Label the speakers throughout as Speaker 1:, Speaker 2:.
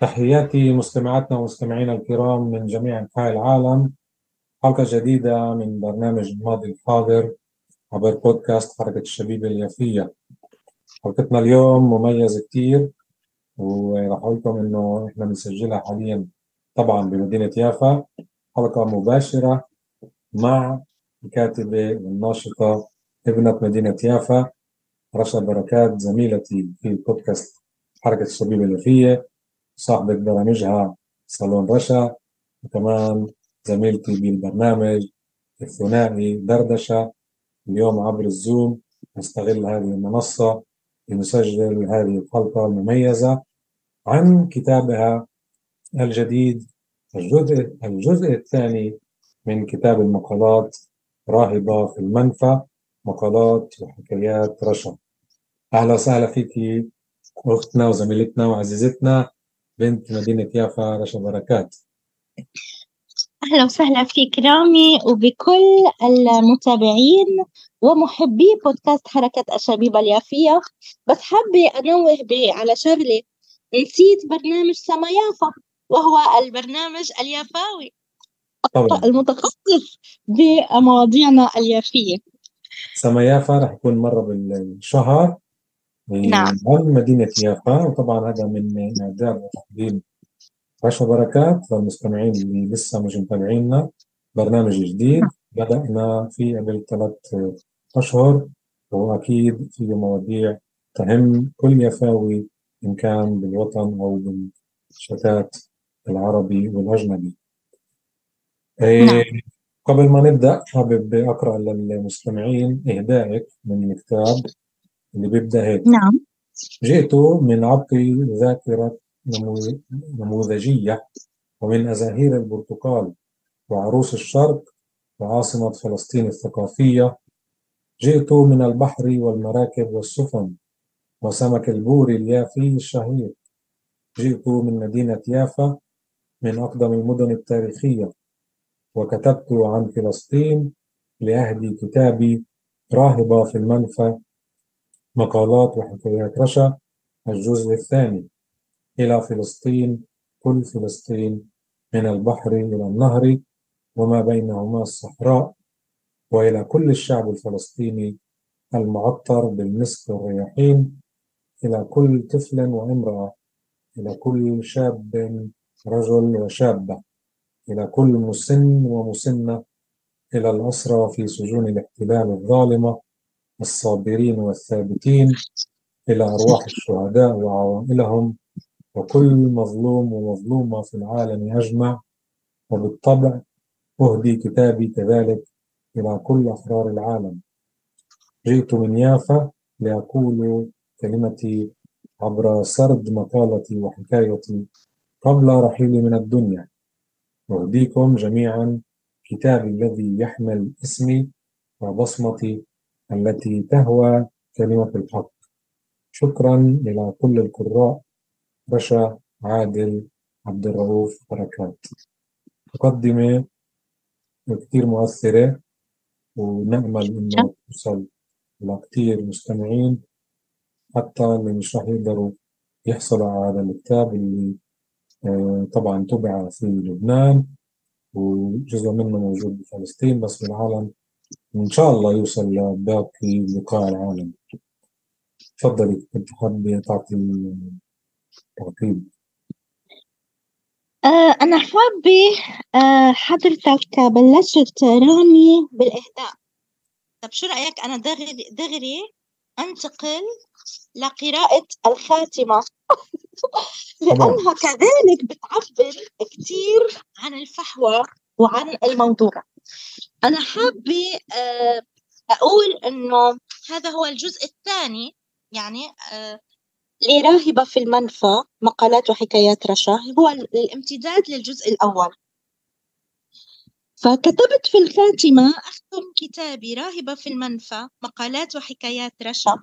Speaker 1: تحياتي مستمعاتنا ومستمعينا الكرام من جميع أنحاء العالم. حلقة جديدة من برنامج الماضي الحاضر عبر بودكاست حركة الشبيبة اليافية. حلقتنا اليوم مميزة كتير وراح أقول لكم إنه إحنا بنسجلها حاليا طبعا بمدينة يافا. حلقة مباشرة مع الكاتبة والناشطة ابنة مدينة يافا رشا بركات زميلتي في بودكاست حركة الشبيبة اليافية. صاحبة برامجها صالون رشا وكمان زميلتي بالبرنامج الثنائي دردشة. اليوم عبر الزوم نستغل هذه المنصة لنسجل هذه الحلقة المميزة عن كتابها الجديد الجزء الجزء الثاني من كتاب المقالات راهبة في المنفى مقالات وحكايات رشا. أهلا وسهلا فيك أختنا وزميلتنا وعزيزتنا. بنت مدينة يافا رشا بركات.
Speaker 2: أهلا وسهلا فيك رامي وبكل المتابعين ومحبي بودكاست حركة أشابيب اليافية. بس حابة أنوه على شغلة. نسيت برنامج سما يافا وهو البرنامج اليافاوي. طبعا. المتخصص بمواضيعنا اليافية.
Speaker 1: سما يافا رح يكون مرة بالشهر.
Speaker 2: نعم.
Speaker 1: عن مدينة يافا وطبعا هذا من إعداد وتقديم رشا بركات. للمستمعين اللي لسه مش متابعينا برنامج جديد. بدأنا فيه قبل ثلاث أشهر وأكيد فيه مواضيع تهم كل يافاوي إن كان بالوطن أو بالشتات العربي والأجنبي. إيه
Speaker 2: نعم.
Speaker 1: قبل ما نبدأ حابب أقرأ للمستمعين إهدائك من الكتاب. اللي بيبدأ هيك.
Speaker 2: نعم.
Speaker 1: جئت من عبق ذاكرة نمو- نموذجية ومن أزاهير البرتقال وعروس الشرق وعاصمة فلسطين الثقافية. جئت من البحر والمراكب والسفن وسمك البوري اليافي الشهير جئت من مدينة يافا من أقدم المدن التاريخية وكتبت عن فلسطين لأهدي كتابي راهبة في المنفى مقالات وحكايات رشا الجزء الثاني. إلى فلسطين كل فلسطين من البحر إلى النهر وما بينهما الصحراء وإلى كل الشعب الفلسطيني المعطر بالمسك والرياحين إلى كل طفل وامرأة إلى كل شاب رجل وشابة إلى كل مسن ومسنة إلى الأسرى في سجون الاحتلال الظالمة الصابرين والثابتين إلى أرواح الشهداء وعوائلهم وكل مظلوم ومظلومة في العالم أجمع وبالطبع أهدي كتابي كذلك إلى كل أحرار العالم. جئت من يافا لأقول كلمتي عبر سرد مقالتي وحكايتي قبل رحيلي من الدنيا. أهديكم جميعا كتابي الذي يحمل اسمي وبصمتي التي تهوى كلمة الحق. شكرا إلى كل القراء. رشا عادل عبد الرؤوف بركات. مقدمة كتير مؤثرة ونأمل إنه توصل لكتير مستمعين حتى اللي مش راح يقدروا يحصلوا على هذا الكتاب اللي آه، طبعا طبع في لبنان وجزء منه موجود بفلسطين بس بالعالم وإن شاء الله يوصل لباقي بقاع العالم. تفضلي كنت حابة تعطي تعقيب
Speaker 2: آه، أنا حابة آه، حضرتك بلشت رامي بالإهداء. طب شو رأيك؟ أنا دغري دغري أنتقل لقراءة الخاتمة. لأنها كذلك بتعبر كتير عن الفحوى وعن الموضوع أنا حابة آه، أقول إنه هذا هو الجزء الثاني يعني آه، لراهبة في المنفى مقالات وحكايات رشا هو الامتداد للجزء الأول. فكتبت في الخاتمة أختم كتابي راهبة في المنفى مقالات وحكايات رشا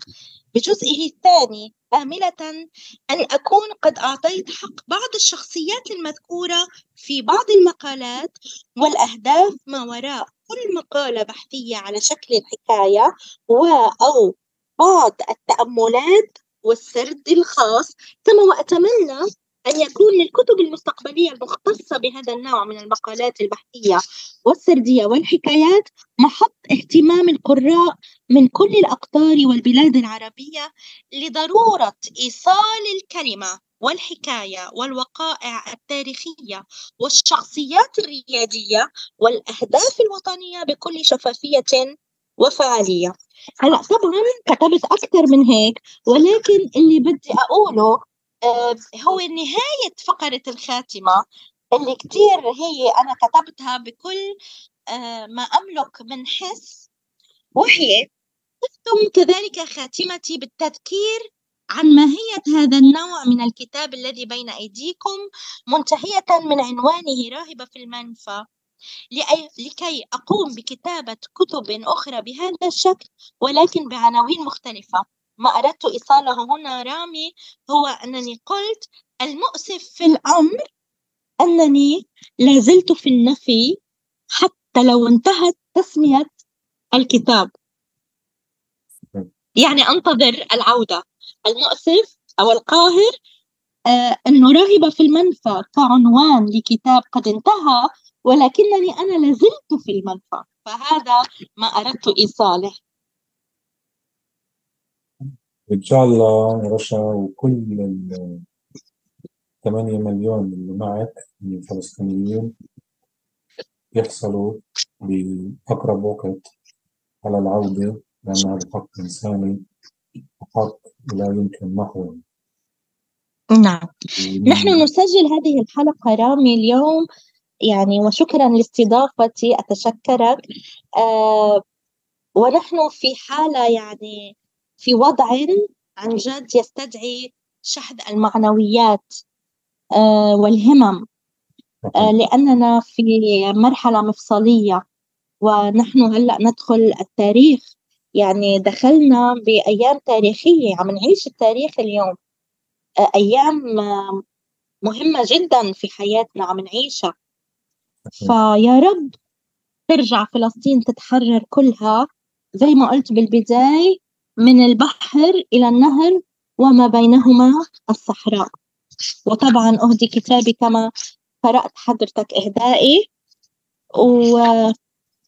Speaker 2: بجزئه الثاني. آملة أن أكون قد أعطيت حق بعض الشخصيات المذكورة في بعض المقالات والأهداف ما وراء كل مقالة بحثية على شكل حكاية و أو بعض التأملات والسرد الخاص. كما وأتمنى أن يكون للكتب المستقبلية المختصة بهذا النوع من المقالات البحثية والسردية والحكايات محط اهتمام القراء من كل الأقطار والبلاد العربية لضرورة إيصال الكلمة والحكاية والوقائع التاريخية والشخصيات الريادية والأهداف الوطنية بكل شفافية وفعالية. هلا طبعا كتبت أكثر من هيك ولكن اللي بدي أقوله هو نهاية فقرة الخاتمة اللي كتير هي أنا كتبتها بكل ما أملك من حس وهي تختم كذلك خاتمتي بالتذكير عن ماهية هذا النوع من الكتاب الذي بين أيديكم منتهية من عنوانه راهبة في المنفى. لكي أقوم بكتابة كتب أخرى بهذا الشكل ولكن بعناوين مختلفة. ما أردت إيصاله هنا رامي هو أنني قلت المؤسف في الأمر أنني لازلت في النفي حتى لو انتهت تسمية الكتاب. يعني أنتظر العودة. المؤسف أو القاهر آه أنه راهبة في المنفى كعنوان لكتاب قد انتهى ولكنني أنا لازلت في المنفى. فهذا ما أردت إيصاله.
Speaker 1: إن شاء الله رشا وكل ال 8 مليون اللي معك من الفلسطينيين يحصلوا بأقرب وقت على العودة. لأن هذا حق إنساني وحق لا يمكن محوه
Speaker 2: نعم. نحن نسجل هذه الحلقة رامي اليوم يعني وشكرا لاستضافتي أتشكرك. آه ونحن في حالة يعني في وضع عن جد يستدعي شحذ المعنويات آه والهمم. آه لأننا في مرحلة مفصلية ونحن هلأ ندخل التاريخ. يعني دخلنا بأيام تاريخية عم نعيش التاريخ اليوم. آه أيام مهمة جدا في حياتنا عم نعيشها. فيا رب ترجع فلسطين تتحرر كلها. زي ما قلت بالبداية من البحر إلى النهر وما بينهما الصحراء. وطبعا أهدي كتابي كما قرأت حضرتك إهدائي.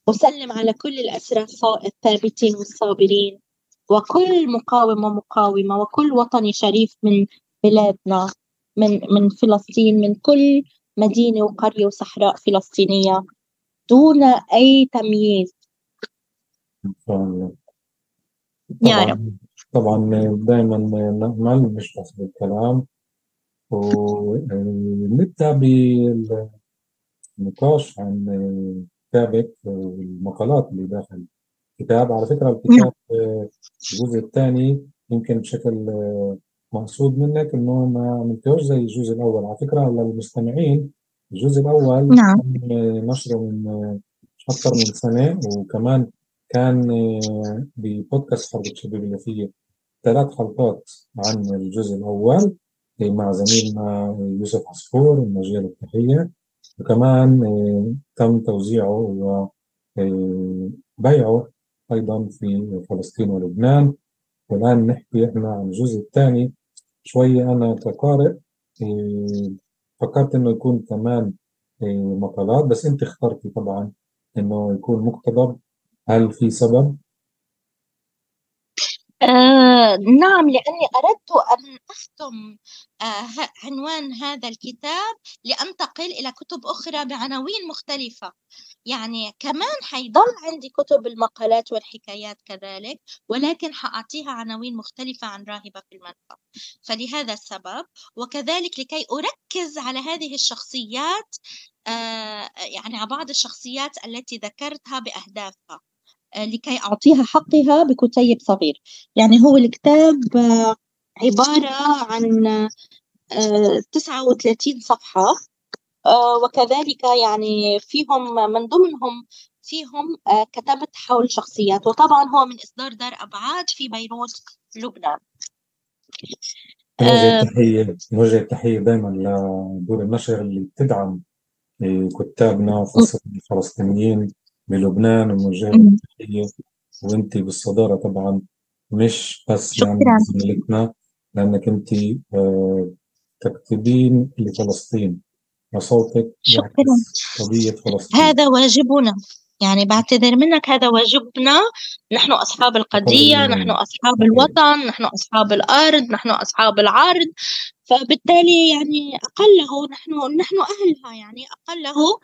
Speaker 2: وأسلم على كل الأسرى الثابتين والصابرين وكل مقاوم ومقاومة وكل وطني شريف من بلادنا من من فلسطين من كل مدينة وقرية وصحراء فلسطينية دون أي تمييز.
Speaker 1: إن شاء الله.
Speaker 2: يا رب.
Speaker 1: طبعا دائما مش بس بالكلام ونبدأ بالنقاش عن كتابك والمقالات اللي داخل الكتاب. على فكرة الكتاب الجزء الثاني يمكن بشكل مقصود منك إنه ما عملتوش زي الجزء الأول. على فكرة للمستمعين الجزء الأول
Speaker 2: نعم.
Speaker 1: نشره من أكثر من سنة وكمان كان ببودكاست حرب الشباب اليافيه ثلاث حلقات عن الجزء الأول مع زميلنا يوسف عصفور له التحيه وكمان تم توزيعه وبيعه أيضا في فلسطين ولبنان. والان نحكي إحنا عن الجزء الثاني. شوية أنا كقارئ إيه، فكرت إنه يكون كمان مقالات بس أنت اخترتي طبعا إنه يكون مقتضب. هل في سبب؟
Speaker 2: آه نعم لأني أردت أن أختم آه عنوان هذا الكتاب لأنتقل إلى كتب أخرى بعناوين مختلفة. يعني كمان حيضل عندي كتب المقالات والحكايات كذلك ولكن حأعطيها عناوين مختلفة عن راهبة في المنفى فلهذا السبب وكذلك لكي أركز على هذه الشخصيات آه يعني على بعض الشخصيات التي ذكرتها بأهدافها. لكي أعطيها حقها بكتيب صغير. يعني هو الكتاب آه، عبارة عن آه، تسعة وثلاثين صفحة. آه، وكذلك يعني فيهم من ضمنهم فيهم آه، كتبت حول شخصيات. وطبعا هو من إصدار دار أبعاد في بيروت لبنان.
Speaker 1: نوجه التحية نوجه التحية دائما لدور النشر اللي بتدعم كتابنا خاصة الفلسطينيين بلبنان ونوجه التحية وأنت بالصدارة طبعا مش بس يعني زميلتنا لأنك أنت آه، تكتبين لفلسطين. وصوتك
Speaker 2: قضية فلسطين. هذا واجبنا. يعني بعتذر منك هذا واجبنا. نحن أصحاب القضية نحن أصحاب الوطن نحن أصحاب الأرض نحن أصحاب العرض. فبالتالي يعني أقله نحن نحن أهلها يعني أقله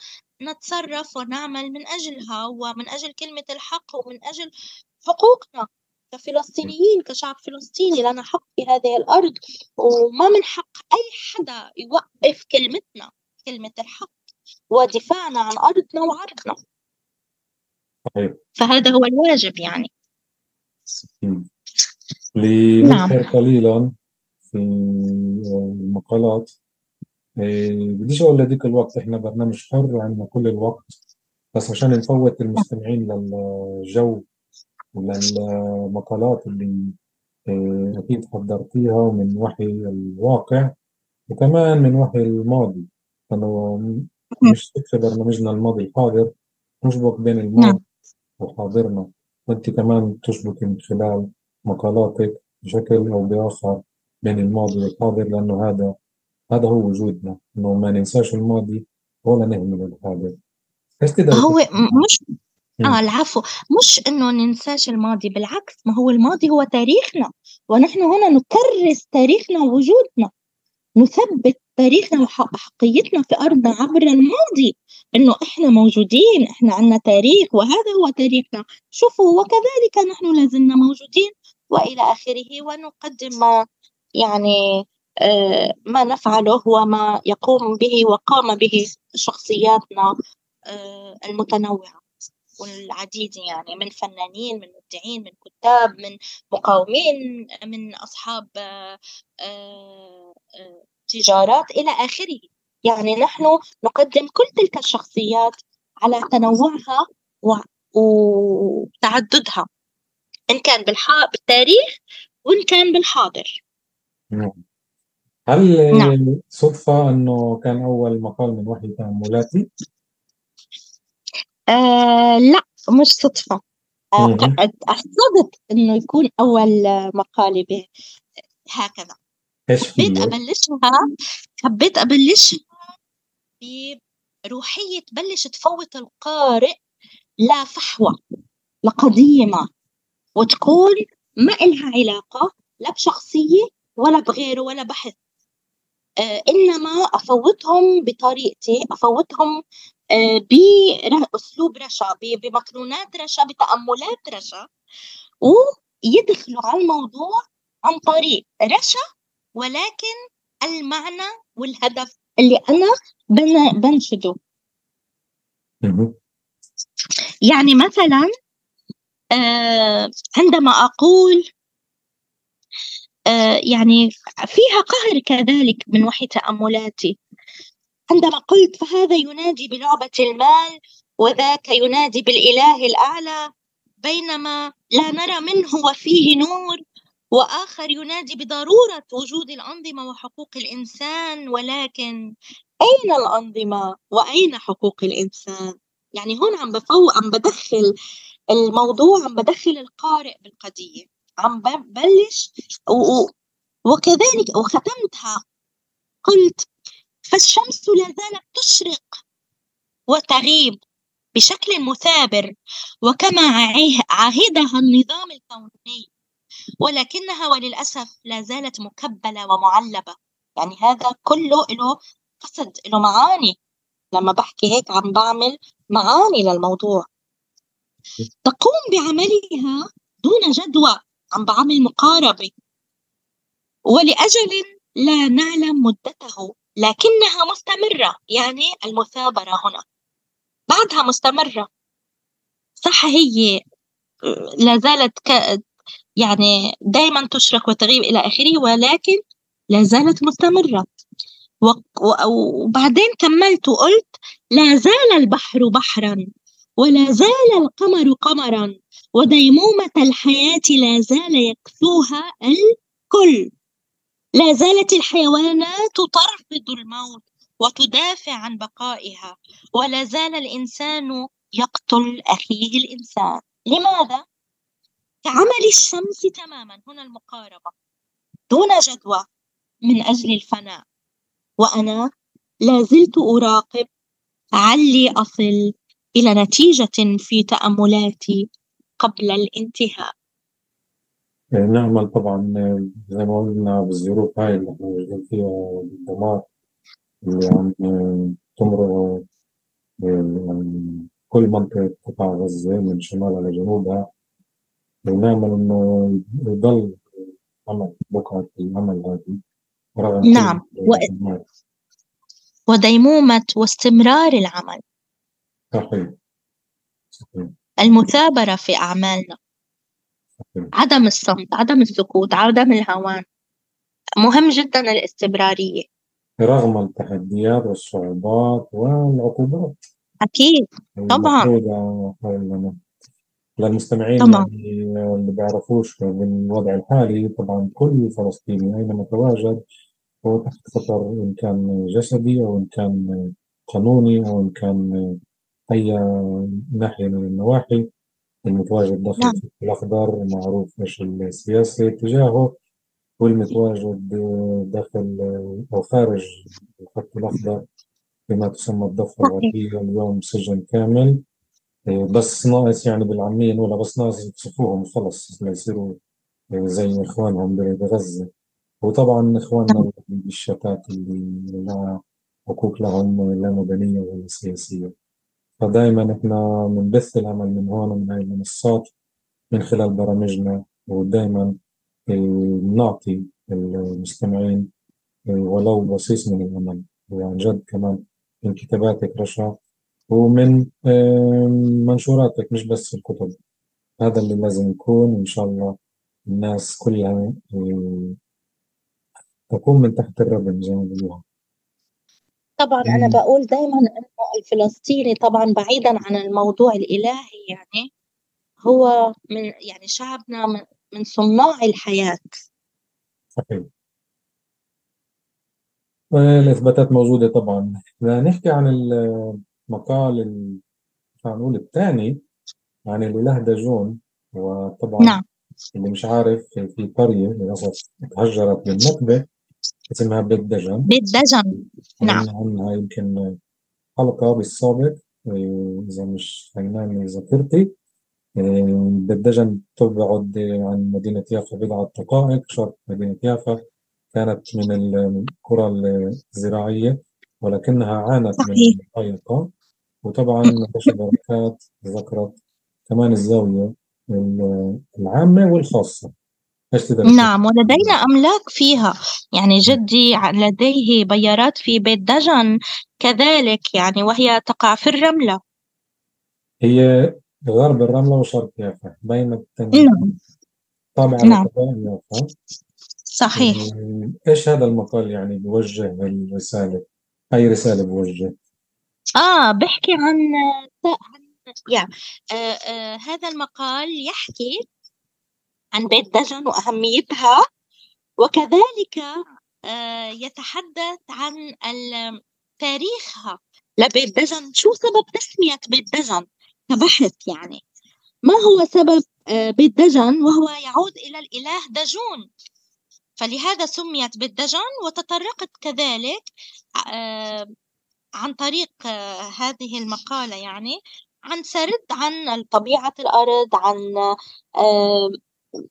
Speaker 2: نتصرف ونعمل من أجلها ومن أجل كلمة الحق ومن أجل حقوقنا كفلسطينيين كشعب فلسطيني. لنا حق في هذه الأرض وما من حق أي حدا يوقف كلمتنا كلمة الحق ودفاعنا عن أرضنا وعرضنا. صحيح فهذا هو الواجب يعني.
Speaker 1: لنذكر نعم. قليلا في المقالات. بديش أقول لديك الوقت إحنا برنامج حر عندنا كل الوقت بس عشان نفوت المستمعين للجو وللمقالات اللي إيه، أكيد حضرتيها من وحي الواقع وكمان من وحي الماضي. انه مش تكفي برنامجنا الماضي الحاضر نشبك بين الماضي نعم. وحاضرنا. وأنت كمان تشبكي من خلال مقالاتك بشكل أو بآخر بين الماضي والحاضر لأنه هذا هذا هو وجودنا إنه ما ننساش الماضي ولا نهمل الحاضر.
Speaker 2: هو مش آه العفو. مش إنه ننساش الماضي بالعكس ما هو الماضي هو تاريخنا ونحن هنا نكرس تاريخنا ووجودنا نثبت تاريخنا وحقيتنا في أرضنا عبر الماضي إنه إحنا موجودين إحنا عنا تاريخ وهذا هو تاريخنا. شوفوا وكذلك نحن لازلنا موجودين وإلى آخره ونقدم ما يعني ما نفعله وما يقوم به وقام به شخصياتنا آه، المتنوعة والعديد يعني من فنانين من مبدعين من كتاب من مقاومين من أصحاب آه، تجارات إلى آخره يعني نحن نقدم كل تلك الشخصيات على تنوعها وتعددها إن كان بالتاريخ وإن كان بالحاضر
Speaker 1: نعم. هل نعم. صدفة أنه كان أول مقال من وحي تأملاتي؟
Speaker 2: آه لا مش صدفة. آه أحسبت أنه يكون أول مقالي به. هكذا. حبيت أبلشها حبيت أبلشها بروحية تبلش تفوت القارئ لفحوى لقديمة وتكون ما إلها علاقة لا بشخصية ولا بغيره ولا بحث. آه إنما أفوتهم بطريقتي أفوتهم آه بأسلوب رشا بمكنونات رشا بتأملات رشا ويدخلوا على الموضوع عن طريق رشا ولكن المعنى والهدف اللي أنا بنشده. يعني مثلا آه عندما أقول آه يعني فيها قهر كذلك من وحي تأملاتي عندما قلت فهذا ينادي بلعبة المال وذاك ينادي بالإله الأعلى بينما لا نرى منه وفيه نور وآخر ينادي بضرورة وجود الأنظمة وحقوق الإنسان ولكن أين الأنظمة وأين حقوق الإنسان؟ يعني هون عم بفو عم بدخل الموضوع عم بدخل القارئ بالقضية عم ببلش. وكذلك وختمتها. قلت فالشمس لا زالت تشرق وتغيب بشكل مثابر وكما عاهدها النظام الكوني ولكنها وللأسف لا زالت مكبلة ومعلبة. يعني هذا كله له قصد له معاني. لما بحكي هيك عم بعمل معاني للموضوع. تقوم بعملها دون جدوى. عم بعمل مقاربة ولأجل لا نعلم مدته لكنها مستمرة. يعني المثابرة هنا. بعدها مستمرة. صح هي لا زالت يعني دائما تشرق وتغيب إلى آخره ولكن لا زالت مستمرة. وبعدين كملت وقلت لا زال البحر بحرا ولا زال القمر قمرا. وديمومة الحياة لا زال يكسوها الكل. لا زالت الحيوانات ترفض الموت وتدافع عن بقائها ولا زال الإنسان يقتل أخيه الإنسان. لماذا؟ كعمل الشمس تماما هنا المقاربة دون جدوى من أجل الفناء. وأنا لا زلت أراقب علي أصل إلى نتيجة في تأملاتي. قبل الانتهاء.
Speaker 1: نعمل طبعا زي ما قلنا بالظروف هاي اللي إحنا موجودين فيها الدمار اللي عم تمر يعني كل منطقة قطاع غزة من شمالها لجنوبها ونعمل إنه يضل عمل بكرة العمل هذه.
Speaker 2: رغم نعم. و... وديمومة واستمرار العمل.
Speaker 1: صحيح. صحيح.
Speaker 2: المثابرة في أعمالنا. عدم الصمت عدم السكوت عدم الهوان. مهم جدا الاستمرارية.
Speaker 1: رغم التحديات والصعوبات والعقوبات.
Speaker 2: أكيد طبعا.
Speaker 1: للمستمعين طبعا. يعني اللي بيعرفوش بالوضع الحالي طبعا كل فلسطيني أينما تواجد هو تحت خطر إن كان جسدي أو إن كان قانوني أو إن كان أي ناحية من النواحي المتواجد داخل نعم. الخط الأخضر معروف إيش السياسة تجاهه والمتواجد داخل أو خارج الخط الأخضر بما تسمى الضفة الغربية اليوم سجن كامل. بس ناقص يعني بالعامية ولا بس ناقص يصفوهم خلص ليصيروا زي إخوانهم بغزة. وطبعا إخواننا بالشتات اللي لا حقوق لهم لا مدنية ولا سياسية. فدائما إحنا بنبث الأمل من هون ومن هاي المنصات من خلال برامجنا ودائما نعطي المستمعين ولو بصيص من الأمل وعن جد كمان من كتاباتك رشا ومن منشوراتك مش بس الكتب. هذا اللي لازم يكون إن شاء الله الناس كلها تكون من تحت الربن زي ما بيقولوها
Speaker 2: طبعا أنا بقول دايما إنه الفلسطيني طبعا بعيدا عن الموضوع الإلهي يعني هو من يعني شعبنا من, من صناع الحياة.
Speaker 1: صحيح. الإثباتات موجودة طبعا. نحكي عن المقال نقول الثاني عن الإله داجون وطبعا
Speaker 2: نعم.
Speaker 1: اللي مش عارف في قرية للأسف تهجرت من نكبة اسمها بيت دجن
Speaker 2: بيت دجن نعم.
Speaker 1: عنها يمكن حلقة بالسابق. إذا مش فنان ذاكرتي بيت دجن تبعد عن مدينة يافا بضعة دقائق شرق مدينة يافا. كانت من القرى الزراعية ولكنها عانت من المضايقة وطبعا نقاش بركات ذكرت كمان الزاوية العامة والخاصة.
Speaker 2: نعم ولدينا أملاك فيها. يعني جدي لديه بيارات في بيت دجن كذلك يعني وهي تقع في الرملة.
Speaker 1: هي غرب الرملة وشرق يافا بين نعم. طابع
Speaker 2: نعم.
Speaker 1: يافا.
Speaker 2: صحيح.
Speaker 1: إيش هذا المقال يعني بيوجه الرسالة أي رسالة بوجه
Speaker 2: آه بحكي عن عن يا آه آه هذا المقال يحكي عن بيت دجن وأهميتها. وكذلك آه يتحدث عن تاريخها لبيت دجن. شو سبب تسمية بيت دجن كبحث يعني؟ ما هو سبب آه بيت دجن؟ وهو يعود إلى الإله دجون. فلهذا سميت بيت دجن وتطرقت كذلك آه عن طريق هذه المقالة يعني عن سرد عن طبيعة الأرض عن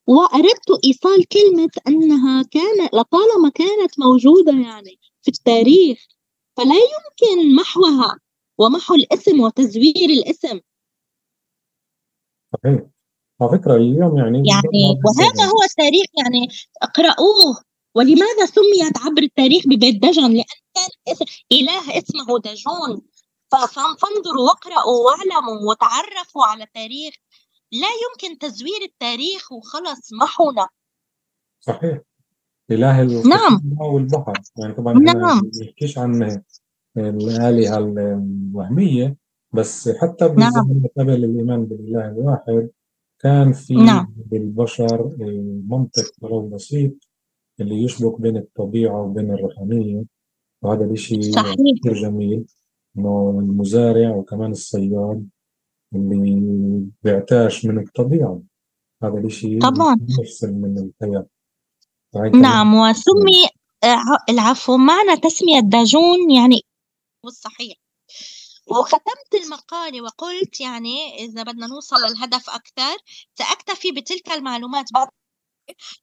Speaker 2: وأردت إيصال كلمة أنها كان لطالما كانت موجودة يعني في التاريخ فلا يمكن محوها ومحو الاسم وتزوير الاسم.
Speaker 1: صحيح. على فكرة اليوم يعني
Speaker 2: يعني وهذا هو التاريخ يعني اقرأوه. ولماذا سميت عبر التاريخ ببيت دجن لأن كان إله اسمه دجون. فانظروا واقرأوا واعلموا وتعرفوا على تاريخ لا يمكن تزوير التاريخ وخلص محونا
Speaker 1: صحيح إله
Speaker 2: نعم.
Speaker 1: والبحر يعني طبعا
Speaker 2: نعم.
Speaker 1: ما بنحكيش عن الآلهة الوهمية بس حتى
Speaker 2: نعم.
Speaker 1: بالزمن قبل الإيمان بالإله الواحد كان في
Speaker 2: نعم.
Speaker 1: بالبشر منطق ولو بسيط اللي يشبك بين الطبيعة وبين الروحانية وهذا
Speaker 2: صحيح.
Speaker 1: كثير جميل إنه المزارع وكمان الصياد اللي بيعتاش من الطبيعة. هذا الإشي
Speaker 2: طبعاً.
Speaker 1: يفصل من الحياة. كمان-
Speaker 2: نعم وسمي آه، العفو معنى تسمية داجون يعني والصحيح وختمت المقالة وقلت يعني إذا بدنا نوصل للهدف أكثر سأكتفي بتلك المعلومات بعد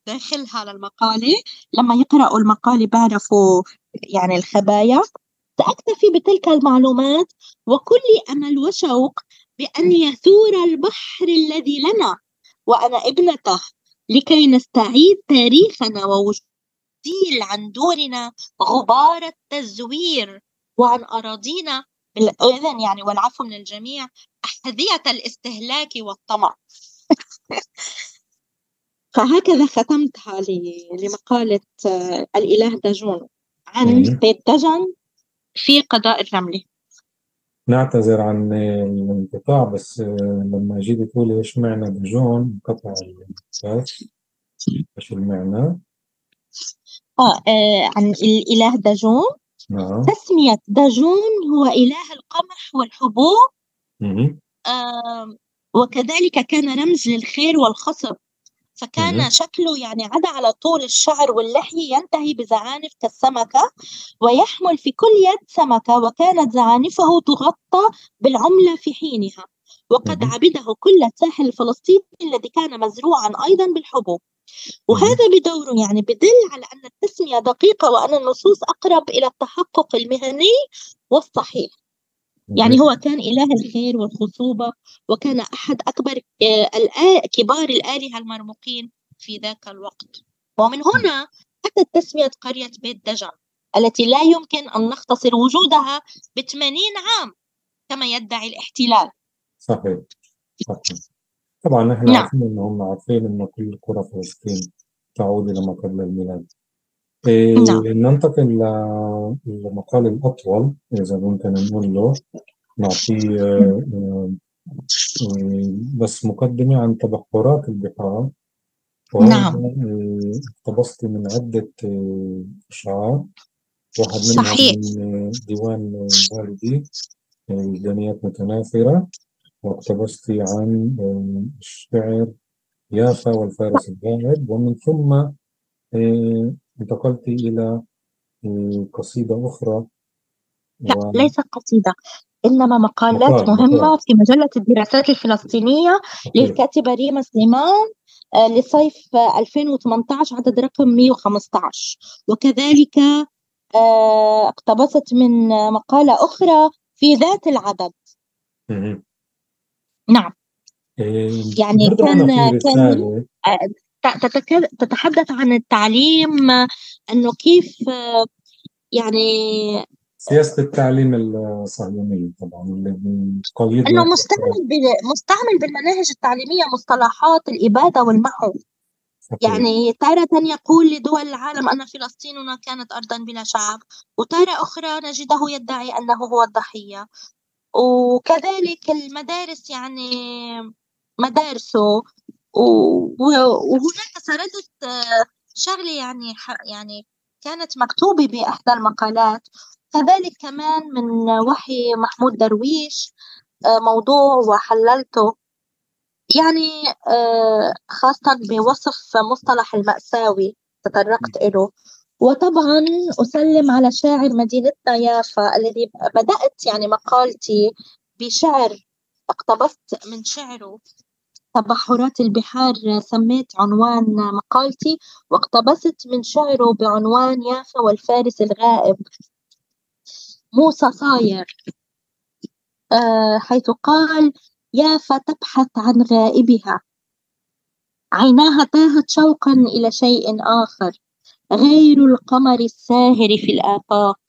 Speaker 2: داخلها للمقالة لما يقرأوا المقالة بيعرفوا يعني الخبايا. سأكتفي بتلك المعلومات وكل أمل وشوق بأن يثور البحر الذي لنا وأنا ابنته لكي نستعيد تاريخنا ووجوديل عن دورنا غبار التزوير وعن أراضينا إذن يعني والعفو من الجميع أحذية الاستهلاك والطمع فهكذا ختمتها لمقالة آه، الإله داجون عن. بيت دجن في قضاء الرملة
Speaker 1: نعتذر عن الانقطاع بس لما جيت تقولي إيش معنى دجون انقطع البث إيش المعنى؟
Speaker 2: آه آه، عن الإله داجون
Speaker 1: نعم.
Speaker 2: تسمية داجون هو إله القمح والحبوب. آم، وكذلك كان رمز للخير والخصب فكان
Speaker 1: مهم.
Speaker 2: شكله يعني عدا على طول الشعر واللحية ينتهي بزعانف كالسمكة ويحمل في كل يد سمكة وكانت زعانفه تغطى بالعملة في حينها وقد. عبده كل الساحل الفلسطيني الذي كان مزروعا أيضا بالحبوب وهذا بدوره يعني بدل على أن التسمية دقيقة وأن النصوص أقرب إلى التحقق المهني والصحيح يعني هو كان إله الخير والخصوبة وكان أحد أكبر آه، كبار الآلهة المرموقين في ذاك الوقت. ومن هنا أتت تسمية قرية بيت دجن التي لا يمكن أن نختصر وجودها بثمانين عام كما يدعي الاحتلال.
Speaker 1: صحيح صحيح. طبعا إحنا
Speaker 2: نعم.
Speaker 1: عارفين إنهم عارفين إن كل قرى فلسطين تعود إلى ما قبل الميلاد.
Speaker 2: نعم.
Speaker 1: ننتقل للمقال الأطول إذا ممكن نقول له نعطيه آه، آه، بس مقدمة عن تبحرات البحار وهو
Speaker 2: نعم.
Speaker 1: آه، اقتبست من عدة أشعار واحد منهم
Speaker 2: صحيح.
Speaker 1: من ديوان والدي وجدانيات متناثرة واقتبست عن الشعر يافا والفارس الغائب ومن ثم انتقلت إلى آه، قصيدة أخرى.
Speaker 2: لا
Speaker 1: و-
Speaker 2: ليست قصيدة إنما مقالات
Speaker 1: مقال-
Speaker 2: مهمة
Speaker 1: مقال.
Speaker 2: في مجلة الدراسات الفلسطينية للكاتبة ريما سليمان آه، لصيف آه، 2018 عدد رقم 115 وكذلك آه، اقتبست من آه، مقالة أخرى في ذات العدد. نعم. يعني كان- كان- تتحدث عن التعليم أنه كيف يعني
Speaker 1: سياسة التعليم الصهيونية طبعا اللي بقيدنا
Speaker 2: أنه مستعمل مستعمل بالمناهج التعليمية مصطلحات الإبادة والمحو. يعني تارة يقول لدول العالم أن فلسطيننا كانت أرضا بلا شعب وتارة أخرى نجده يدعي أنه هو الضحية. وكذلك المدارس يعني مدارسه وهناك سردت شغلة يعني يعني كانت مكتوبة بإحدى المقالات. كذلك كمان من وحي محمود درويش آه، موضوع وحللته. يعني آه، خاصة بوصف مصطلح المأساوي تطرقت إله وطبعا أسلم على شاعر مدينتنا يافا الذي بدأت يعني مقالتي بشعر اقتبست من شعره. تبحرات البحار سميت عنوان مقالتي واقتبست من شعره بعنوان يافا والفارس الغائب. موسى صاير. آه، حيث قال يافا تبحث عن غائبها. عيناها تاهت شوقا إلى شيء آخر. غير القمر الساهر في الآفاق.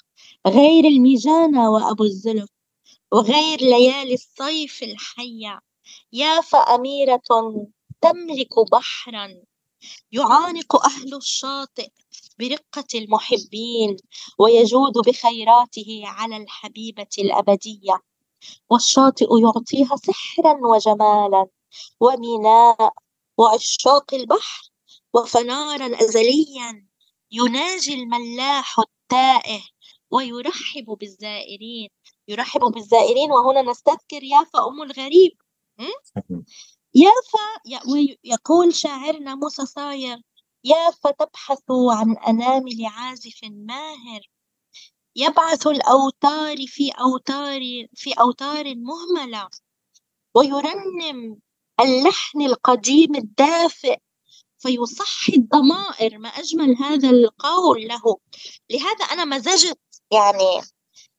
Speaker 2: غير الميجانة وأبو الزلف. وغير ليالي الصيف الحية. يافا أميرة تملك بحرا. يعانق أهل الشاطئ برقة المحبين ويجود بخيراته على الحبيبة الأبدية. والشاطئ يعطيها سحرا وجمالا وميناء وعشاق البحر وفنارا أزليا. يناجي الملاح التائه ويرحب بالزائرين. يرحب بالزائرين وهنا نستذكر يافا أم الغريب يافا يقول شاعرنا موسى صايغ يافا تبحث عن أنامل عازف ماهر يبعث الأوتار في أوتار في أوتار مهملة ويرنم اللحن القديم الدافئ فيصحي الضمائر ما أجمل هذا القول له. لهذا أنا مزجت يعني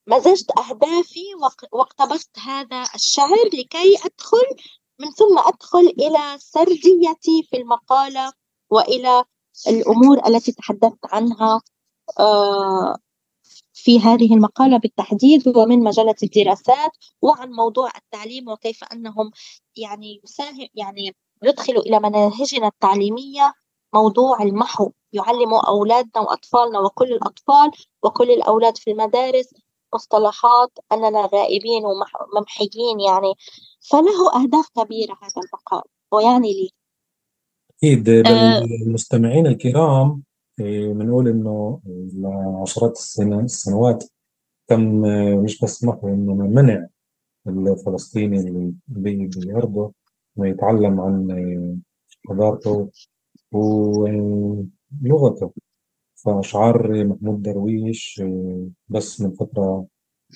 Speaker 2: مزجت أهدافي واقتبست هذا الشعر لكي أدخل من ثم أدخل إلى سرديتي في المقالة وإلى الأمور التي تحدثت عنها آه، في هذه المقالة بالتحديد ومن مجلة الدراسات وعن موضوع التعليم وكيف أنهم يعني يساهم يعني يدخلوا إلى مناهجنا التعليمية موضوع المحو يعلموا أولادنا وأطفالنا وكل الأطفال وكل الأولاد في المدارس. مصطلحات أننا غائبين وممحيين يعني. فله أهداف كبيرة هذا المقال. ويعني لي.
Speaker 1: أكيد. آه. للمستمعين الكرام بنقول إنه لعشرات السنوات تم مش بس محو إنما منع الفلسطيني اللي بأرضه إنه يتعلم عن حضارته ولغته. فأشعار محمود درويش بس من فترة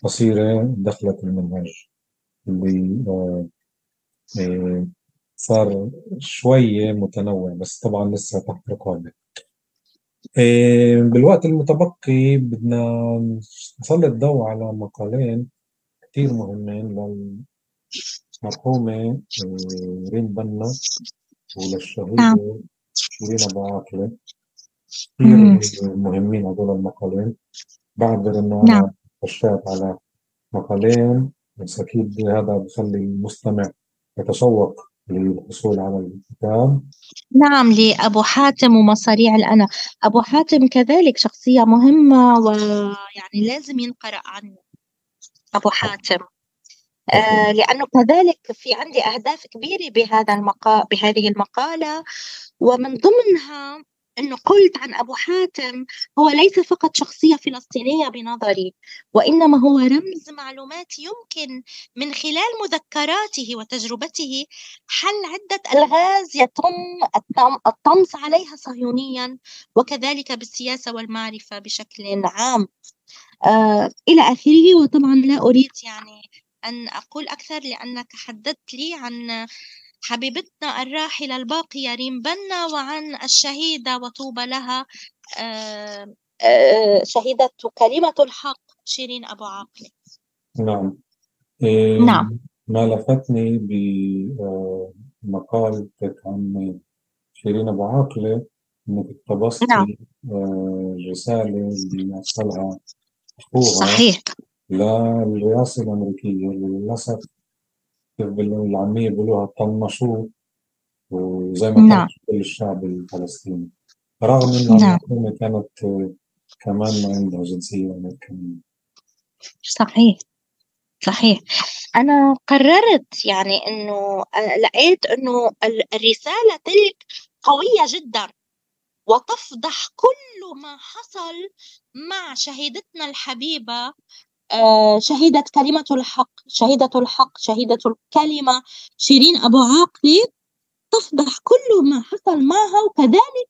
Speaker 1: قصيرة دخلت المنهج اللي آه، آه، صار شوية متنوع بس طبعا لسه تحت رقابة آه، بالوقت المتبقي بدنا نسلط الضوء على مقالين كتير مهمين للمرحومة ريم بنا وللشهيدة نعم. شيرين أبو عاقلة كثير مهمين هذول المقالين. بعتبر إنه أنا نعم. خشيت على مقالين بس أكيد هذا بخلي المستمع يتشوق للحصول على الكتاب.
Speaker 2: نعم لأبو حاتم ومصاريع الأنا. أبو حاتم كذلك شخصية مهمة ويعني لازم ينقرأ عنه. أبو حاتم. آه لأنه كذلك في عندي أهداف كبيرة بهذا المقا... بهذه المقالة. ومن ضمنها أنه قلت عن أبو حاتم هو ليس فقط شخصية فلسطينية بنظري وإنما هو رمز معلومات يمكن من خلال مذكراته وتجربته حل عدة ألغاز يتم الطمس عليها صهيونيا وكذلك بالسياسة والمعرفة بشكل عام. آه إلى آخره وطبعا لا أريد يعني أن أقول أكثر لأنك حددت لي عن حبيبتنا الراحلة الباقية ريم بنا وعن الشهيدة وطوبى لها. آه، آه، شهيدة كلمة الحق شيرين أبو عاقلة
Speaker 1: نعم. إيه نعم. ما لفتني بمقال عن شيرين أبو عاقلة إنك اقتبستي نعم. آه، رسالة اللي أرسلها أخوها.
Speaker 2: صحيح.
Speaker 1: للرئاسة الأمريكية للأسف كيف بالعامية بيقولوها طنشوه وزي ما نعم. كل الشعب الفلسطيني رغم إنه نعم. الحكومة كانت كمان عندها جنسية أمريكية
Speaker 2: صحيح صحيح أنا قررت يعني إنه لقيت إنه الرسالة تلك قوية جدا وتفضح كل ما حصل مع شهيدتنا الحبيبة آه، شهيدة كلمة الحق شهيدة الحق شهيدة الكلمة. شيرين أبو عاقلة تفضح كل ما حصل معها وكذلك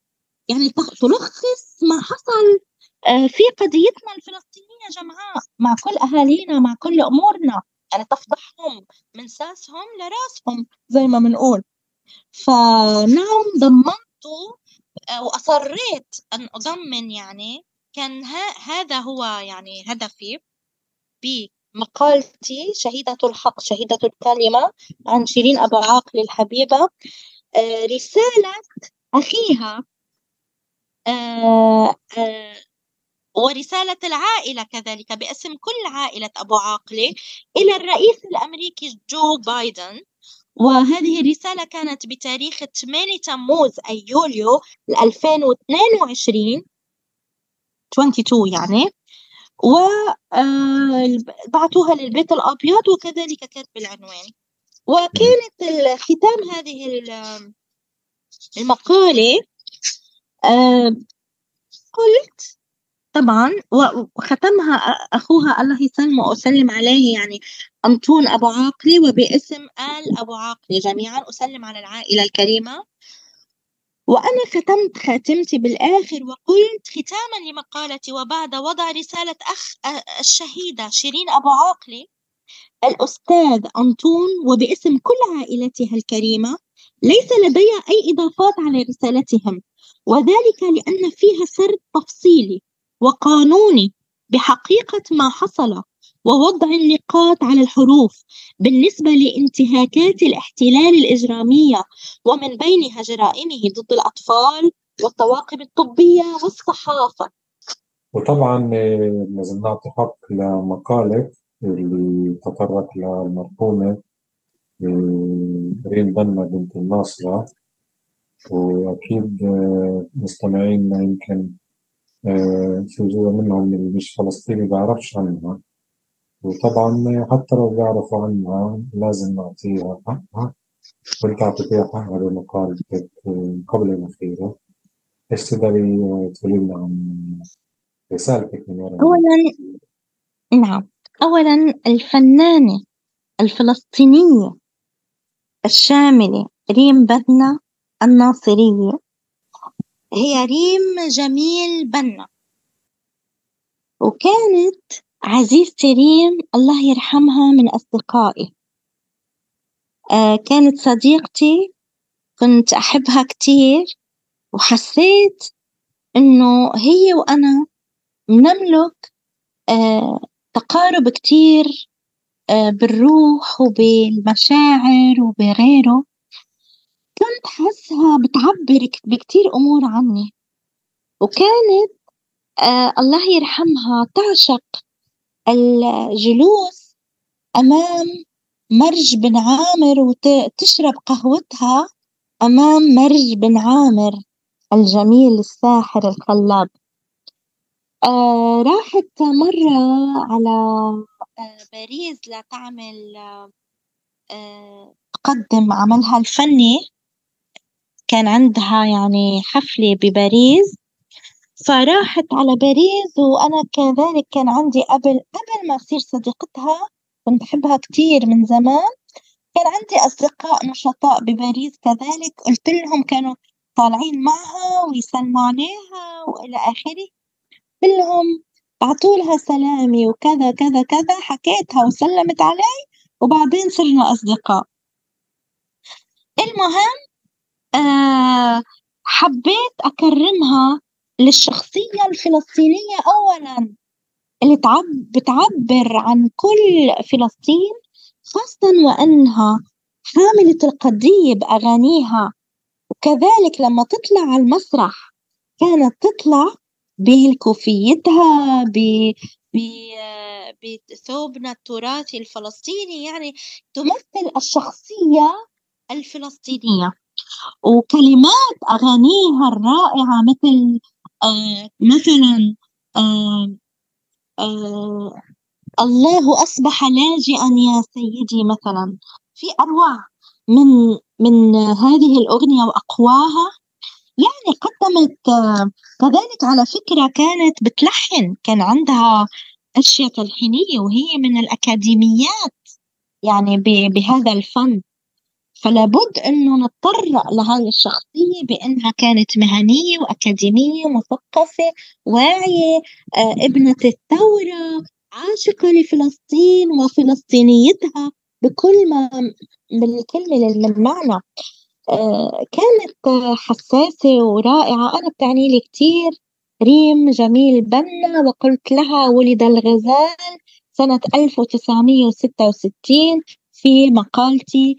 Speaker 2: يعني تلخص ما حصل آه، في قضيتنا الفلسطينية جمعاء مع كل أهالينا مع كل أمورنا. يعني تفضحهم من ساسهم لرأسهم زي ما بنقول. فنعم ضمنت آه، وأصريت أن أضمن يعني كان هذا هو يعني هدفي. بمقالتي شهيدة الحق شهيدة الكلمة عن شيرين أبو عاقل الحبيبة. آه، رسالة أخيها. آه، آه، ورسالة العائلة كذلك باسم كل عائلة أبو عاقلة إلى الرئيس الأمريكي جو بايدن. وهذه الرسالة كانت بتاريخ 8 تموز أي يوليو 2022 22 يعني. وبعثوها آه، للبيت الأبيض وكذلك كتب العنوان. وكانت ختام هذه المقالة آه، قلت طبعا وختمها أخوها الله يسلمه وأسلم عليه يعني أنطون أبو عاقلي وباسم آل أبو عاقلي جميعا أسلم على العائلة الكريمة. وأنا ختمت خاتمتي بالآخر وقلت ختاما لمقالتي وبعد وضع رسالة أخ الشهيدة شيرين أبو عاقلي الأستاذ أنطون وباسم كل عائلتها الكريمة ليس لدي أي إضافات على رسالتهم وذلك لأن فيها سرد تفصيلي وقانوني بحقيقة ما حصل. ووضع النقاط على الحروف بالنسبة لانتهاكات الاحتلال الإجرامية ومن بينها جرائمه ضد الأطفال والطواقم الطبية والصحافة.
Speaker 1: وطبعا آه، لازم نعطي حق لمقالة اللي تطرق للمرحومة آه، ريم بنا بنت الناصرة. وأكيد آه، مستمعينا يمكن في جزء منهم اللي مش فلسطيني بعرفش عنها. وطبعا حتى لو بيعرفوا عنها لازم نعطيها حقها. وانت اعطيتيها حقها بمقالتك قبل الأخيرة. إيش تقدري تقولي لنا عن رسالتك من وراء؟
Speaker 2: أولا نعم. أولا الفنانة الفلسطينية الشاملة ريم بنا الناصرية. هي ريم جميل بنا. وكانت عزيزتي ريم الله يرحمها من أصدقائي. آه كانت صديقتي كنت أحبها كتير وحسيت إنه هي وأنا نملك آه تقارب كتير آه بالروح وبالمشاعر وبغيره. كنت حاسها بتعبر بكتير أمور عني. وكانت آه الله يرحمها تعشق الجلوس أمام مرج بن عامر وتشرب قهوتها أمام مرج بن عامر الجميل الساحر الخلاب. آه راحت مرة على آه باريس لتعمل آه تقدم عملها الفني. كان عندها يعني حفلة بباريس فراحت على باريس وأنا كذلك كان عندي قبل قبل ما أصير صديقتها كنت بحبها كتير من زمان. كان عندي أصدقاء نشطاء بباريس كذلك قلت لهم كانوا طالعين معها ويسلموا عليها وإلى آخره. كلهم بعتوا لها سلامي وكذا كذا كذا حكيتها وسلمت علي وبعدين صرنا أصدقاء. المهم آه حبيت أكرمها للشخصية الفلسطينية أولا اللي بتعبر عن كل فلسطين خاصة وأنها حاملة القضية بأغانيها. وكذلك لما تطلع على المسرح كانت تطلع بكوفيتها بثوبنا التراثي الفلسطيني يعني تمثل الشخصية الفلسطينية. وكلمات أغانيها الرائعة مثل آه مثلا آه آه الله أصبح لاجئا يا سيدي مثلا. في أروع من من هذه الأغنية وأقواها يعني قدمت كذلك على فكرة كانت بتلحن كان عندها أشياء تلحينية وهي من الأكاديميات يعني بهذا الفن. فلا بد إنه نتطرق لهاي الشخصية بإنها كانت مهنية وأكاديمية مثقفة واعية آه ابنة الثورة عاشقة لفلسطين وفلسطينيتها بكل ما بالكلمة المعنى. آه كانت حساسة ورائعة. أنا بتعني لي كتير. ريم جميل بنا وقلت لها ولد الغزال سنة 1966 في مقالتي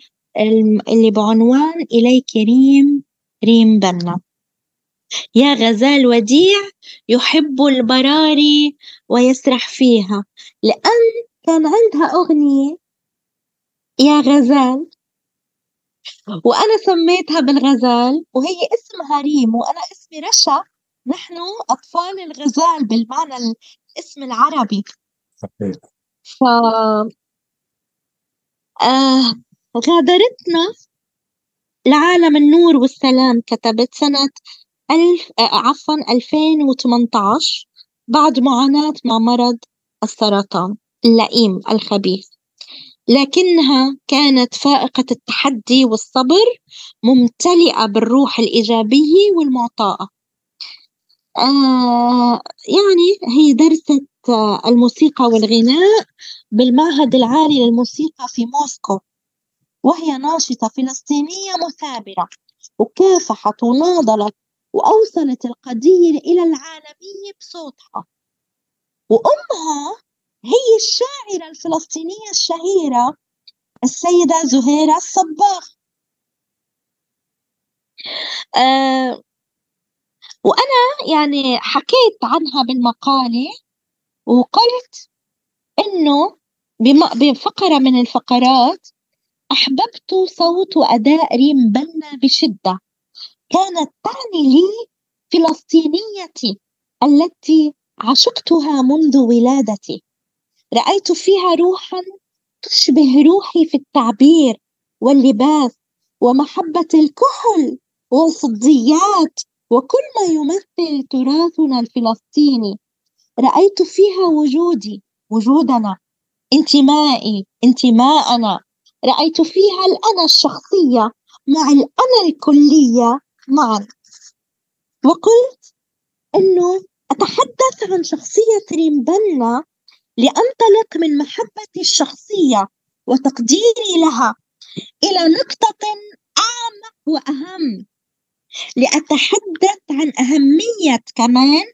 Speaker 2: اللي بعنوان إليك ريم ريم بنا. يا غزال وديع يحب البراري ويسرح فيها. لأن كان عندها أغنية. يا غزال. وأنا سميتها بالغزال وهي اسمها ريم وأنا اسمي رشا. نحن أطفال الغزال بالمعنى الاسم العربي.
Speaker 1: صحيح.
Speaker 2: ف آه غادرتنا لعالم النور والسلام كتبت سنة ألف آه عفوا 2018 بعد معاناة مع مرض السرطان اللئيم الخبيث. لكنها كانت فائقة التحدي والصبر ممتلئة بالروح الإيجابية والمعطاءة. آه يعني هي درست آه الموسيقى والغناء بالمعهد العالي للموسيقى في موسكو. وهي ناشطة فلسطينية مثابرة وكافحت وناضلت وأوصلت القضية إلى العالمية بصوتها. وأمها هي الشاعرة الفلسطينية الشهيرة السيدة زهيرة الصباغ. آه وأنا يعني حكيت عنها بالمقالة وقلت إنه بفقرة من الفقرات أحببت صوت وأداء ريم بنا بشدة. كانت تعني لي فلسطينيتي التي عشقتها منذ ولادتي. رأيت فيها روحا تشبه روحي في التعبير واللباس ومحبة الكحل والصديات وكل ما يمثل تراثنا الفلسطيني. رأيت فيها وجودي وجودنا انتمائي انتماءنا. رأيت فيها الأنا الشخصية مع الأنا الكلية معا. وقلت إنه أتحدث عن شخصية ريم بنا لأنطلق من محبتي الشخصية وتقديري لها إلى نقطة أعمق وأهم لأتحدث عن أهمية كمان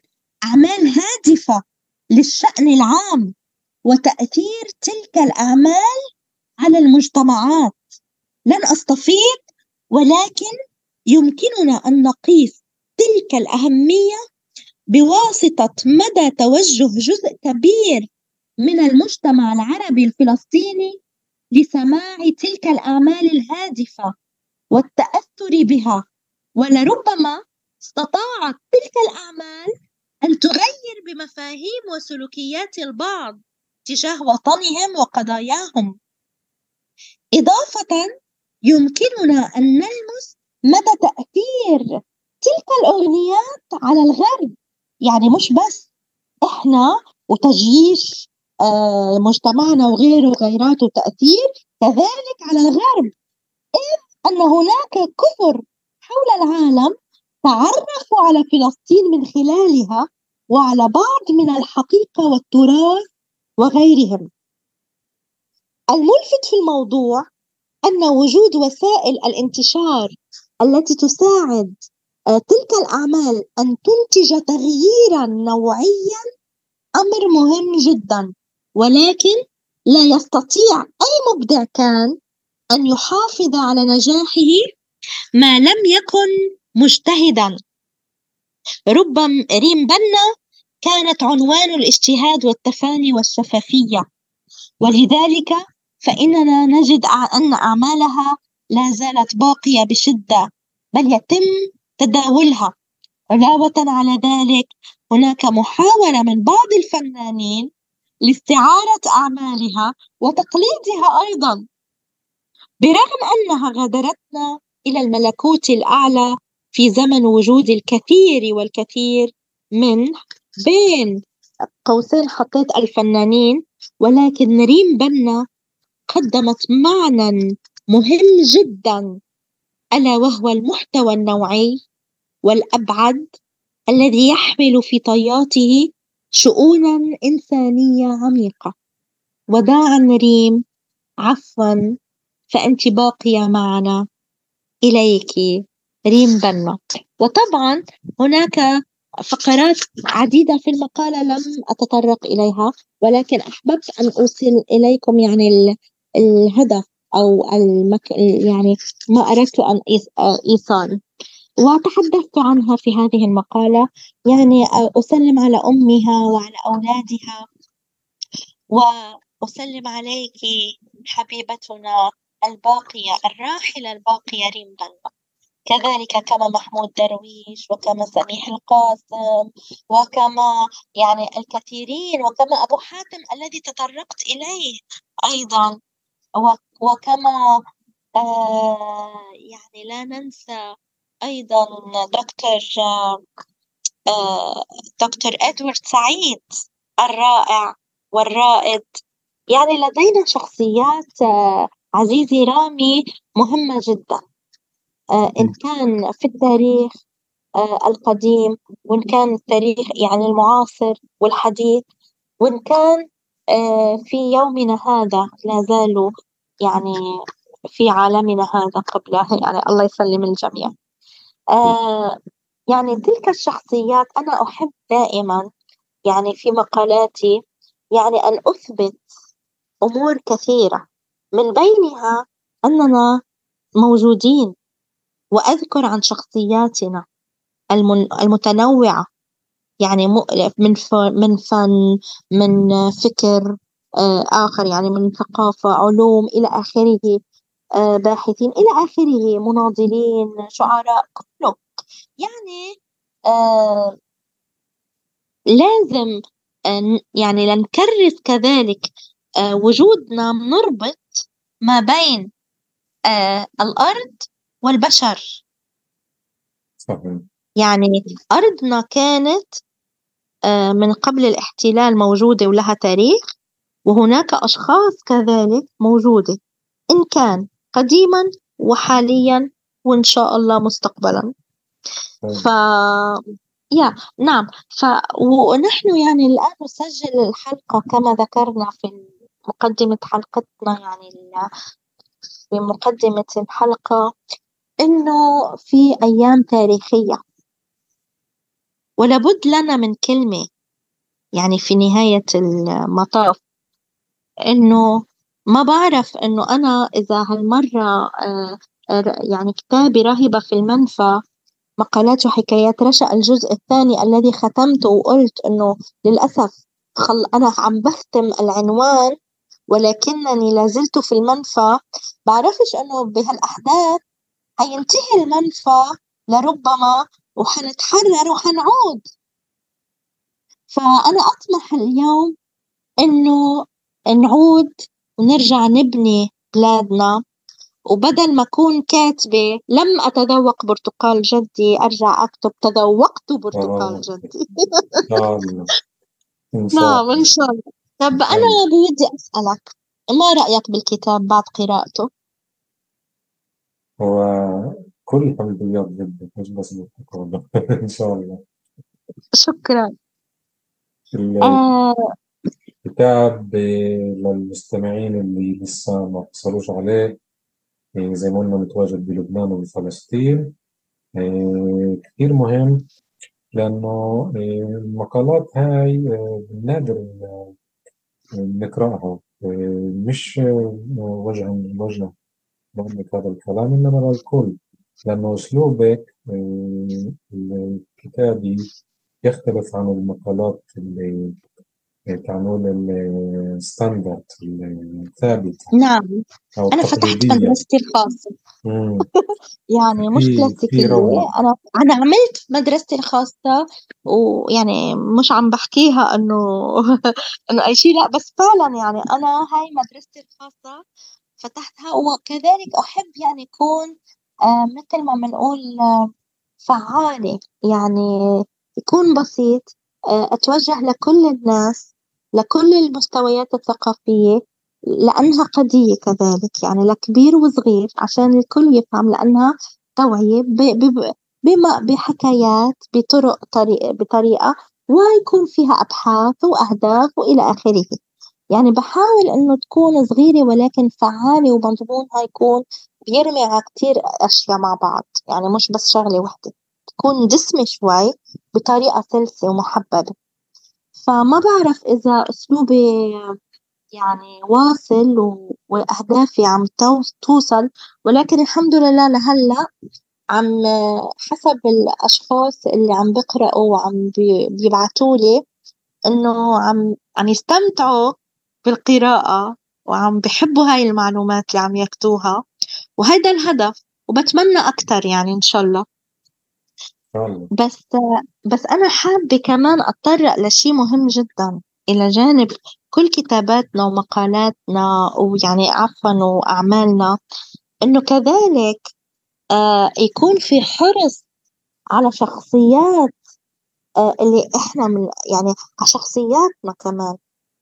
Speaker 2: أعمال هادفة للشأن العام وتأثير تلك الأعمال على المجتمعات. لن أستفيض ولكن يمكننا أن نقيس تلك الأهمية بواسطة مدى توجه جزء كبير من المجتمع العربي الفلسطيني لسماع تلك الأعمال الهادفة والتأثر بها. ولربما استطاعت تلك الأعمال أن تغير بمفاهيم وسلوكيات البعض تجاه وطنهم وقضاياهم. إضافة يمكننا أن نلمس مدى تأثير تلك الأغنيات على الغرب. يعني مش بس إحنا وتجييش آه، مجتمعنا وغيره وغيراته تأثير كذلك على الغرب. إذ أن هناك كثر حول العالم تعرفوا على فلسطين من خلالها وعلى بعض من الحقيقة والتراث وغيرهم. الملفت في الموضوع أن وجود وسائل الانتشار التي تساعد آه، تلك الأعمال أن تنتج تغييرا نوعيا أمر مهم جدا ولكن لا يستطيع أي مبدع كان أن يحافظ على نجاحه ما لم يكن مجتهدا. ربما ريم بنا كانت عنوان الاجتهاد والتفاني والشفافية ولذلك فإننا نجد أن أعمالها لا زالت باقية بشدة بل يتم تداولها. علاوة على ذلك هناك محاولة من بعض الفنانين لاستعارة أعمالها وتقليدها أيضا برغم أنها غادرتنا إلى الملكوت الأعلى في زمن وجود الكثير والكثير من بين قوسين حطيت الفنانين ولكن ريم بنا قدمت معنى مهم جدا ألا وهو المحتوى النوعي والأبعد الذي يحمل في طياته شؤونا إنسانية عميقة. وداعا ريم عفوا فأنت باقية معنا. إليك ريم بنا وطبعا هناك فقرات عديدة في المقالة لم أتطرق إليها ولكن أحببت أن أوصل إليكم يعني الهدف أو المك... يعني ما أردت أن إيصال. وتحدثت عنها في هذه المقالة يعني أسلم على أمها وعلى أولادها وأسلم عليك حبيبتنا الباقية الراحلة الباقية ريم بلبا كذلك كما محمود درويش وكما سميح القاسم وكما يعني الكثيرين وكما أبو حاتم الذي تطرقت إليه أيضا. وكما آه يعني لا ننسى أيضا دكتور آه دكتور إدوارد سعيد الرائع والرائد. يعني لدينا شخصيات آه عزيزي رامي مهمة جدا إن كان في التاريخ القديم وإن كان التاريخ يعني المعاصر والحديث وإن كان في يومنا هذا لا زالوا يعني في عالمنا هذا قبله يعني الله يسلم الجميع. يعني تلك الشخصيات أنا أحب دائما يعني في مقالاتي يعني أن أثبت أمور كثيرة. من بينها أننا موجودين وأذكر عن شخصياتنا المتنوعة. يعني من من فن من فكر آه، آخر يعني من ثقافة علوم إلى آخره آه، باحثين إلى آخره مناضلين شعراء كله. يعني آه، لازم يعني لنكرس كذلك وجودنا نربط ما بين الأرض والبشر.
Speaker 1: صحيح.
Speaker 2: يعني أرضنا كانت آه، من قبل الاحتلال موجودة ولها تاريخ وهناك أشخاص كذلك موجودة. إن كان قديما وحاليا وإن شاء الله مستقبلا. ف يا نعم. ف ونحن يعني الآن نسجل الحلقة كما ذكرنا في مقدمة حلقتنا يعني في مقدمة الحلقة إنه في أيام تاريخية. ولابد لنا من كلمة يعني في نهاية المطاف إنه ما بعرف إنه أنا إذا هالمرة آه، يعني كتابي راهبة في المنفى مقالات وحكايات رشا الجزء الثاني الذي ختمته وقلت إنه للأسف خل أنا عم بختم العنوان ولكنني لازلت في المنفى. بعرفش إنه بهالأحداث حينتهي المنفى لربما وحنتحرر وحنعود. فأنا أطمح اليوم إنه نعود ونرجع نبني بلادنا. وبدل ما أكون كاتبة لم أتذوق برتقال جدي أرجع أكتب تذوقت برتقال جدي. نعم إن شاء الله. طب أنا بودي أسألك ما رأيك بالكتاب بعد قراءته؟
Speaker 1: كل حمديات جدا مش بس بالتقاعد إن شاء الله.
Speaker 2: شكرا. آه.
Speaker 1: الكتاب للمستمعين اللي لسه ما اتصلوش عليه يعني زي ما قلنا متواجد بلبنان وبفلسطين. آه، كثير مهم لأنه آه، المقالات هاي نادر نقرأها. مش وجها وجها لك هذا الكلام إنما للكل لأنه أسلوبك آه، الكتابي يختلف عن المقالات اللي تعنون الستاندرد الثابت
Speaker 2: نعم. أنا فتحت مدرستي الخاصة يعني مش كلاسيكية أنا أنا عملت مدرستي الخاصة ويعني مش عم بحكيها إنه إنه أي شيء لا بس فعلا يعني أنا هاي مدرستي الخاصة فتحتها وكذلك أحب يعني يكون آه مثل ما بنقول آه فعالة. يعني يكون بسيط. آه أتوجه لكل الناس لكل المستويات الثقافية لأنها قضية كذلك. يعني لكبير وصغير عشان الكل يفهم لأنها توعية بما بحكايات بطرق طريقة بطريقة ويكون فيها أبحاث وأهداف وإلى آخره. يعني بحاول إنه تكون صغيرة ولكن فعالة ومضمونها يكون بيرمي على كتير أشياء مع بعض يعني مش بس شغلة وحدة تكون دسمة شوي بطريقة سلسة ومحببة. فما بعرف إذا أسلوبي يعني واصل وأهدافي عم توصل ولكن الحمد لله لهلأ عم حسب الأشخاص اللي عم بقرأوا وعم بيبعتوا لي إنه عم عم يستمتعوا بالقراءة وعم بحبوا هاي المعلومات اللي عم ياخدوها وهيدا الهدف وبتمنى أكتر يعني إن شاء الله. بس بس أنا حابة كمان أتطرق لشي مهم جدا. إلى جانب كل كتاباتنا ومقالاتنا ويعني عفوا وأعمالنا إنه كذلك آه يكون في حرص على شخصيات آه اللي إحنا من يعني على شخصياتنا كمان.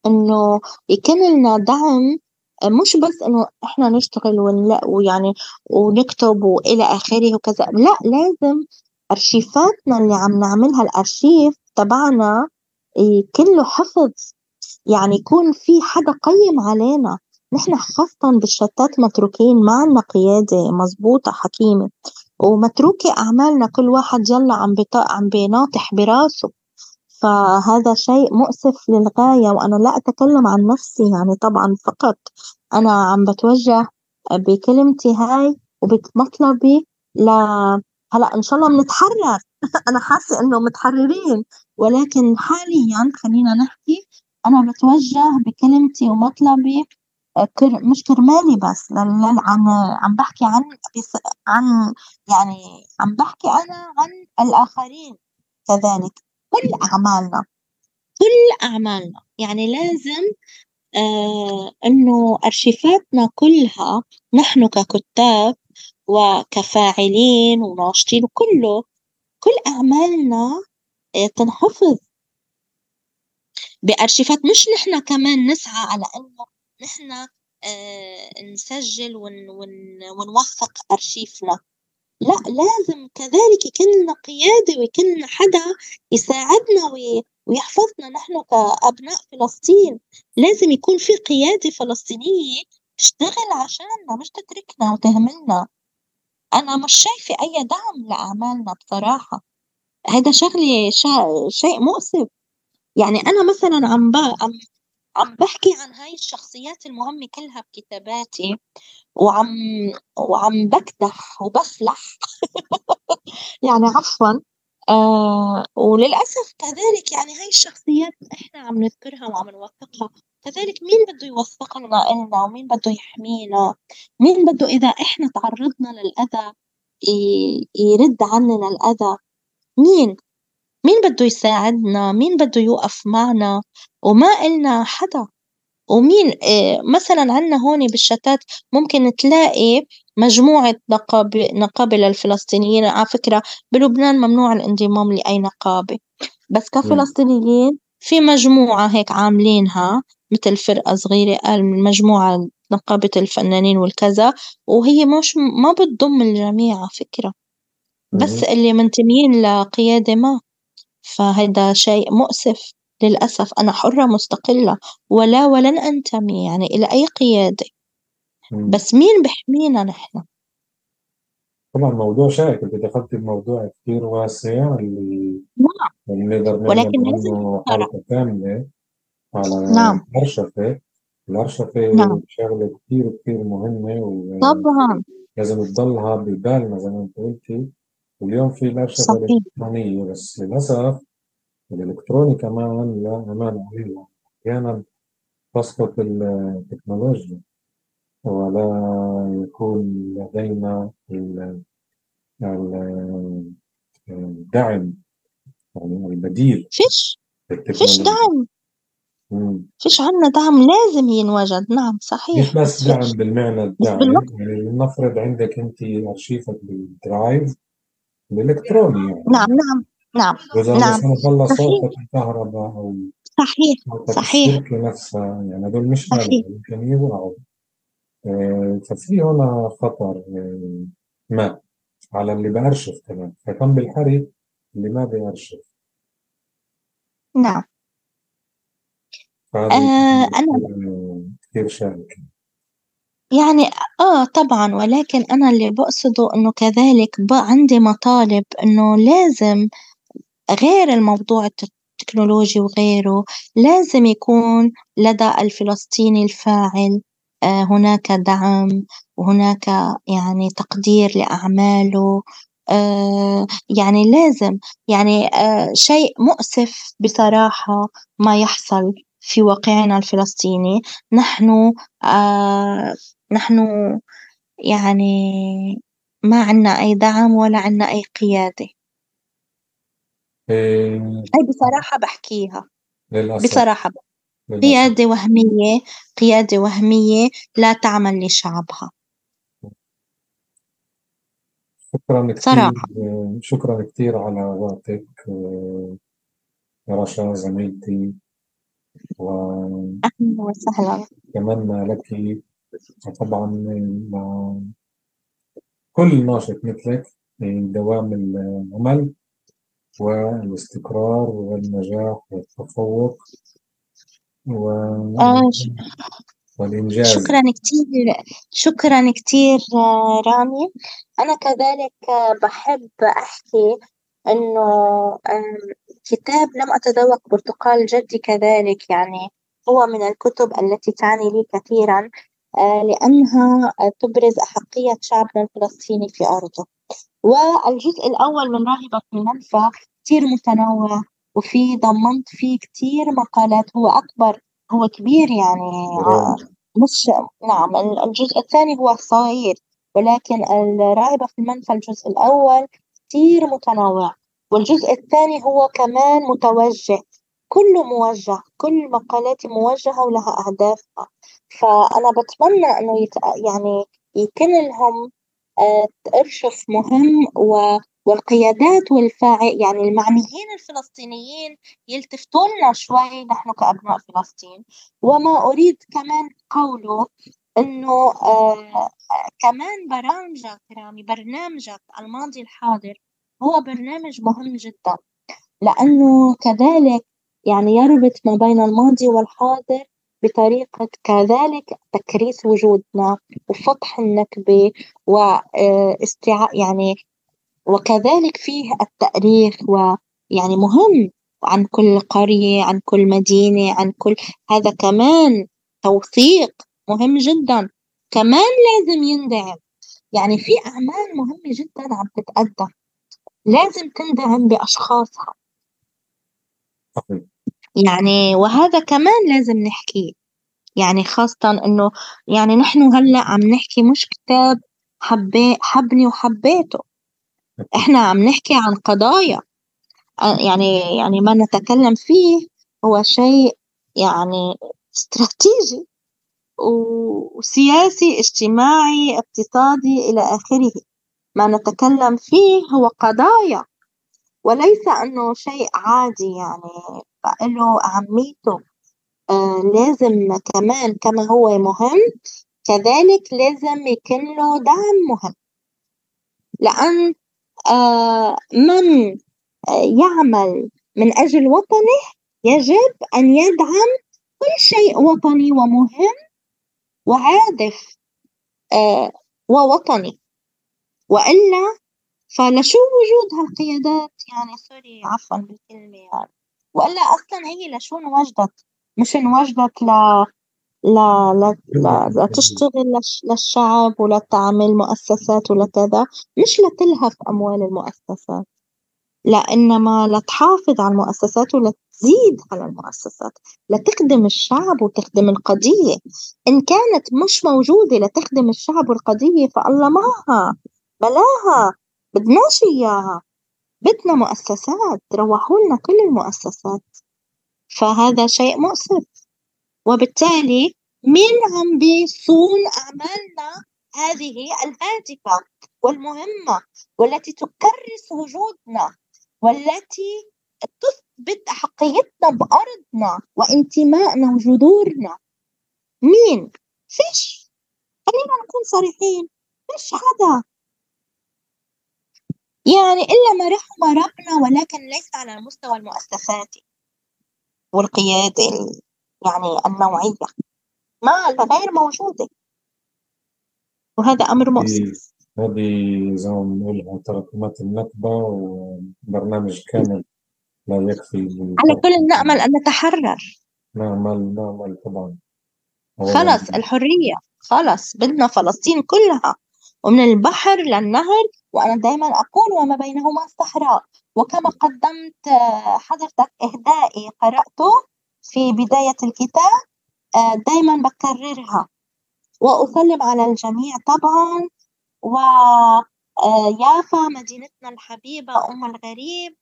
Speaker 2: إنه يكون لنا دعم مش بس إنه إحنا نشتغل ويعني ونكتب وإلى آخره وكذا لا لازم أرشيفاتنا اللي عم نعملها الأرشيف تبعنا كله حفظ يعني يكون في حدا قيم علينا. نحن خاصة بالشتات متروكين ما عنا قيادة مزبوطة حكيمة ومتروكة أعمالنا كل واحد يلا عم عم بيناطح براسه. فهذا شيء مؤسف للغاية وأنا لا أتكلم عن نفسي يعني طبعا فقط. أنا عم بتوجه بكلمتي هاي وبمطلبي ل هلأ إن شاء الله بنتحرر أنا حاسة إنه متحررين. ولكن حاليا خلينا نحكي أنا بتوجه بكلمتي ومطلبي آه، مش كرمالي بس عن عم بحكي عن عن يعني عم بحكي أنا عن الآخرين كذلك. كل أعمالنا. كل أعمالنا. يعني لازم آه إنه أرشيفاتنا كلها نحن ككتاب وكفاعلين وناشطين وكله كل أعمالنا آه، تنحفظ. بأرشيفات مش نحن كمان نسعى على إنه نحن آه، نسجل ون ون ونوثق أرشيفنا. لا لازم. كذلك يكون لنا قيادة ويكون لنا حدا يساعدنا ويحفظنا. نحن كأبناء فلسطين لازم يكون في قيادة فلسطينية تشتغل عشاننا مش تتركنا وتهملنا. أنا مش شايفة أي دعم لأعمالنا بصراحة. هذا شغلي شيء مؤسف. يعني أنا مثلا عم عم عم بحكي عن هاي الشخصيات المهمة كلها بكتاباتي وعم وعم بكدح وبفلح يعني عفوا. آه وللأسف كذلك يعني هاي الشخصيات إحنا عم نذكرها وعم نوثقها. كذلك مين بده يوثق لنا إلنا ومين بده يحمينا؟ مين بده إذا إحنا تعرضنا للأذى يرد عننا الأذى؟ مين؟ مين بده يساعدنا؟ مين بده يوقف معنا؟ وما إلنا حدا. ومين إيه مثلا عنا هون بالشتات ممكن تلاقي مجموعة نقابة نقابة للفلسطينيين. على فكرة بلبنان ممنوع الانضمام لأي نقابة. بس كفلسطينيين في مجموعة هيك عاملينها مثل فرقة صغيرة قال من مجموعة نقابة الفنانين والكذا. وهي مش ما بتضم الجميع على فكرة. بس اللي منتمين لقيادة ما. فهذا شيء مؤسف. للأسف أنا حرة مستقلة ولا ولن أنتمي يعني إلى أي قيادة. بس مين بحمينا نحن؟
Speaker 1: طبعا موضوع شائك. أنت دخلت بموضوع كثير واسع اللي
Speaker 2: نعم. نقدر
Speaker 1: ولكن لازم حلقه كامله على نعم. الأرشفة. الأرشفة نعم. شغلة كثير كثير مهمة
Speaker 2: طبعا.
Speaker 1: لازم تضلها ببالنا زي ما أنت قلتي. واليوم في الأرشفة الإلكترونية بس للأسف الإلكتروني كمان لا أمان عليه. أحيانا تسقط التكنولوجيا ولا يكون لدينا الدعم يعني البديل
Speaker 2: فيش فيش دعم. فيش عنا دعم لازم ينوجد. نعم صحيح.
Speaker 1: مش بس دعم بالمعنى الدعم يعني لنفرض عندك أنت أرشيفك بالدرايف الالكتروني يعني.
Speaker 2: نعم نعم نعم
Speaker 1: واذا
Speaker 2: نعم.
Speaker 1: مثلا صوتك الكهرباء أو
Speaker 2: صحيح صحيح.
Speaker 1: الشركة نفسها يعني هذول مش يمكن يوقعوا. آه، ففي هنا خطر آه، ما على اللي بأرشف كمان. فكم بالحري اللي ما بيأرشف
Speaker 2: نعم.
Speaker 1: آه أنا كثير شائك.
Speaker 2: يعني آه طبعا ولكن أنا اللي بقصده إنه كذلك بقى عندي مطالب إنه لازم غير الموضوع التكنولوجي وغيره لازم يكون لدى الفلسطيني الفاعل آه هناك دعم وهناك يعني تقدير لأعماله آه يعني لازم يعني آه شيء مؤسف بصراحة ما يحصل في واقعنا الفلسطيني. نحن نحن يعني ما عنا أي دعم ولا عنا أي قيادة.
Speaker 1: إيه
Speaker 2: هاي بصراحة بحكيها.
Speaker 1: للأسف.
Speaker 2: بصراحة.
Speaker 1: للأسف.
Speaker 2: قيادة وهمية قيادة وهمية لا تعمل لشعبها.
Speaker 1: شكرا كثير
Speaker 2: صراحة
Speaker 1: شكرا كثير على وقتك يا رشا زميلتي
Speaker 2: أهلا وسهلا.
Speaker 1: وأتمنى لك طبعا مع كل ناشط مثلك دوام العمل والاستقرار والنجاح والتفوق و...
Speaker 2: آه
Speaker 1: والإنجاز.
Speaker 2: شكرا كثير شكرا كثير رامي. أنا كذلك بحب أحكي إنه كتاب لم أتذوق برتقال جدي كذلك يعني هو من الكتب التي تعني لي كثيرا. لأنها تبرز أحقية شعبنا الفلسطيني في أرضه. والجزء الأول من راهبة في المنفى كثير متنوع وفي ضمنت فيه كثير مقالات. هو أكبر هو كبير يعني مش نعم الجزء الثاني هو صغير ولكن الراهبة في المنفى الجزء الأول كثير متنوع. والجزء الثاني هو كمان متوجه كله موجه كل مقالاتي موجهة ولها أهدافها فأنا بتمنى إنه يت... يعني يكون لهم آه، إرشف مهم و... والقيادات والفاعل يعني المعنيين الفلسطينيين يلتفتوا لنا شوي نحن كأبناء فلسطين. وما أريد كمان قوله إنه آه كمان برامجك رامي برنامجك الماضي الحاضر هو برنامج مهم جدا. لأنه كذلك يعني يربط ما بين الماضي والحاضر بطريقة كذلك تكريس وجودنا وفتح النكبة واستيعاء يعني وكذلك فيه التأريخ ويعني مهم عن كل قرية عن كل مدينة عن كل هذا كمان توثيق مهم جدا كمان لازم يندعم يعني في أعمال مهمة جدا عم تتقدم لازم تندعم بأشخاصها. يعني وهذا كمان لازم نحكيه يعني خاصة إنه يعني نحن هلأ عم نحكي مش كتاب حبي حبني وحبيته. إحنا عم نحكي عن قضايا. يعني يعني ما نتكلم فيه هو شيء يعني استراتيجي وسياسي اجتماعي اقتصادي إلى آخره. ما نتكلم فيه هو قضايا. وليس أنه شيء عادي يعني فله أهميته. آه لازم كمان كما هو مهم كذلك لازم يكون له دعم مهم. لأن آه من يعمل من أجل وطنه يجب أن يدعم كل شيء وطني ومهم وهادف آه ووطني. وإلا فلشو وجود هالقيادات؟ يعني سوري عفوا بالكلمة يعني وإلا أصلا هي لشو انوجدت؟ مش انوجدت ل لا لا لا, تشتغل للشعب ولا تعمل مؤسسات ولا كذا مش لتلهف أموال المؤسسات لا إنما لتحافظ على المؤسسات ولتزيد على المؤسسات لتخدم الشعب وتخدم القضية. إن كانت مش موجودة لتخدم الشعب والقضية فالله معها بلاها. بدناش إياها بدنا مؤسسات روحوا لنا كل المؤسسات. فهذا شيء مؤسف. وبالتالي مين عم بيصون أعمالنا؟ هذه الهادفة والمهمة والتي تكرس وجودنا والتي تثبت أحقيتنا بأرضنا وانتمائنا وجذورنا. مين؟ فيش. خلينا نكون صريحين. فيش حدا. يعني إلا ما رحم ربنا ولكن ليس على المستوى المؤسساتي والقيادة يعني النوعية. ما غير موجودة. وهذا أمر مؤسف
Speaker 1: هذه زي ما بنقولها تراكمات النكبة وبرنامج كامل لا يكفي
Speaker 2: على كل نأمل أن نتحرر.
Speaker 1: نأمل نأمل طبعا.
Speaker 2: خلص الحرية. خلص بدنا فلسطين كلها. ومن البحر للنهر وأنا دائما أقول وما بينهما صحراء وكما قدمت حضرتك إهدائي قرأته في بداية الكتاب آه، دايما بكررها. وأسلم على الجميع طبعا. ويافا آه، مدينتنا الحبيبة أم الغريب.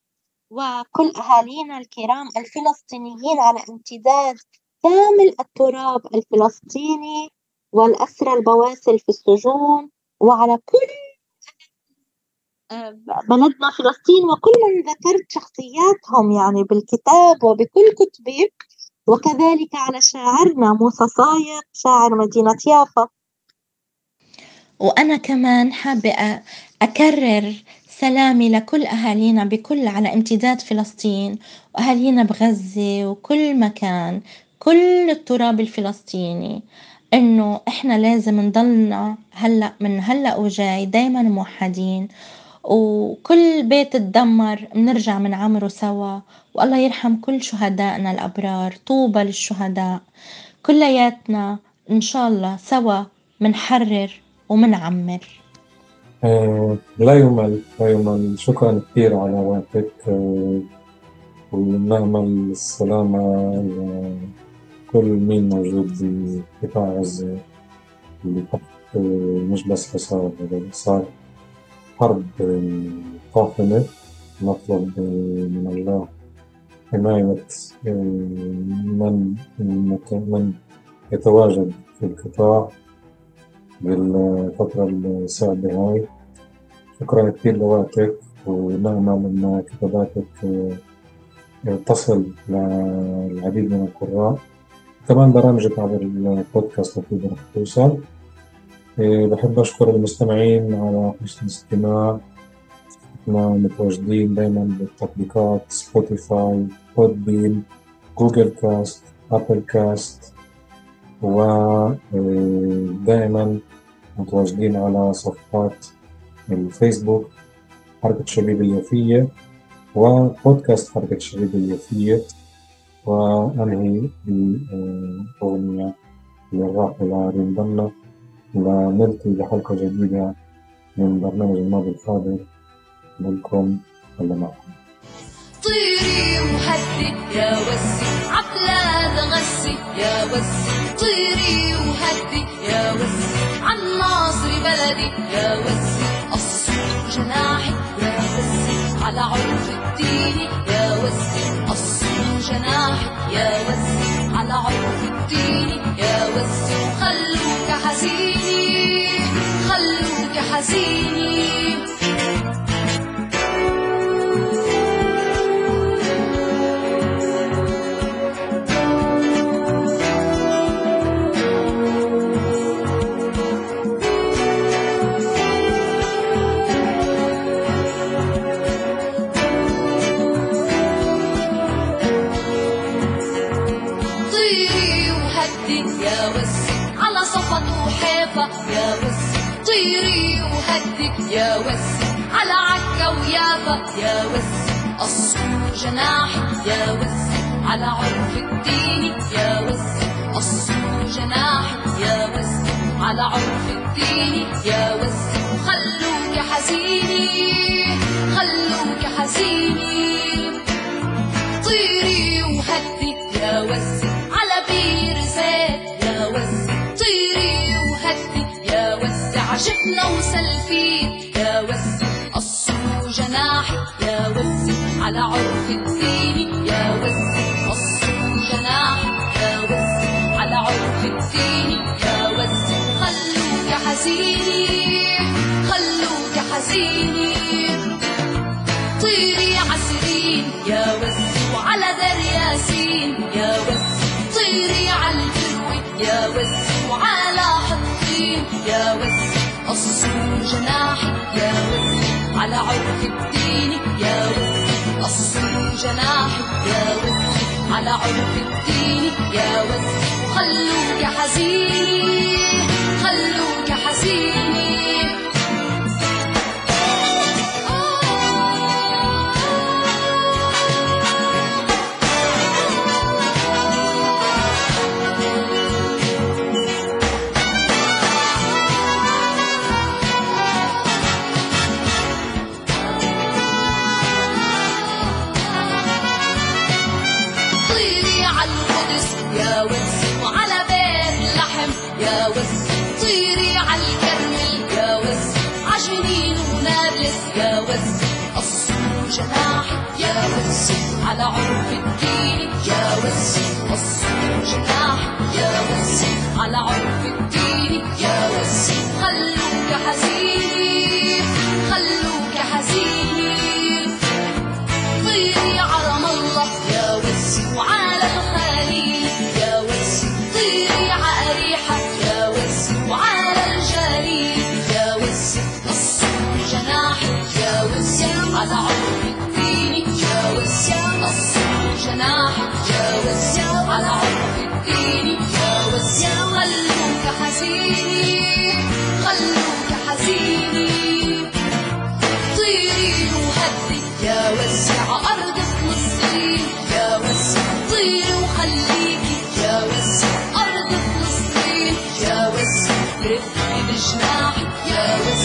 Speaker 2: وكل أهالينا الكرام الفلسطينيين على امتداد كامل التراب الفلسطيني والأسرى البواسل في السجون. وعلى كل بلدنا فلسطين وكل من ذكرت شخصياتهم يعني بالكتاب وبكل كتبي. وكذلك على شاعرنا موسى صايغ شاعر مدينة يافا.
Speaker 3: وأنا كمان حابة أكرر سلامي لكل أهالينا بكل على امتداد فلسطين وأهالينا بغزة وكل مكان كل التراب الفلسطيني. إنه إحنا لازم نضلنا هلأ من هلأ وجاي دايما موحدين. وكل بيت تدمر بنرجع بنعمره سوا. والله يرحم كل شهدائنا الأبرار طوبى للشهداء. كلياتنا إن شاء الله سوا منحرر ومنعمر.
Speaker 1: آه لا يمل لا يمل. شكرا كثير على وقتك آه ونأمل السلامة لكل مين موجود بقطاع غزة اللي تحت آه، مش بس حصار صار حرب قاتلة نطلب من الله حماية من من يتواجد في القطاع بالفترة الصعبة هاي. شكرا كثير لوقتك ونأمل أن كتاباتك تصل للعديد من القراء. كمان برامجك عبر البودكاست رح توصل. إيه، بحب أشكر المستمعين على حسن الاستماع. إحنا متواجدين دايما بالتطبيقات Spotify Podbean Google Cast Apple Cast ودائما متواجدين على صفحات الفيسبوك حركة الشبيبة اليافية وبودكاست حركة الشبيبة اليافية وأنهي بأغنية للراحلة ريم بنا ونلتقي بحلقة جديدة من برنامج الماضي الحاضر لكم الله معكم
Speaker 4: طيري وهدي يا وسي عبلاد غسي يا وسي طيري وهدي يا وسي عن ناصري بلدي يا وسي الصوت جناحي يا وسي على عرف الدين يا وسي جناحي يا وسي على عرف الدين يا وسي خلوك حزيني خلوك حزيني. يا وسي على عكا ويابا يا وسي الصور جناحي يا وسي على عرف الدين. يا وسي الصور جناحي يا وسي على عرف الدين. يا وسي خلوك حزيني. خلوك حزيني. طيري وهدي. يا وسي على بير زيت يا وسي طيري وسع شفنا وسلفين يا وسع الصور جناحي يا وسع على عرف الدين يا وسع الصور جناحي يا وسع على عرف الدين يا وسع خلوك حزيني خلوك حزيني. طيري عسرين يا وسع وعلى ذر ياسين. يا وسع طيري على البروي يا وسع وعلى حطين. يا وسع الصور جناحي يا وسع على عرف الدين. يا وسع الصور جناحي يا وسع على عرف الدين. يا وسع خلوك حزيني خلوك حزيني على عرف الدين. يجاوز الصوت جناح. يجاوز على عرف الدين. يجاوز المغرب بجناحك يا رب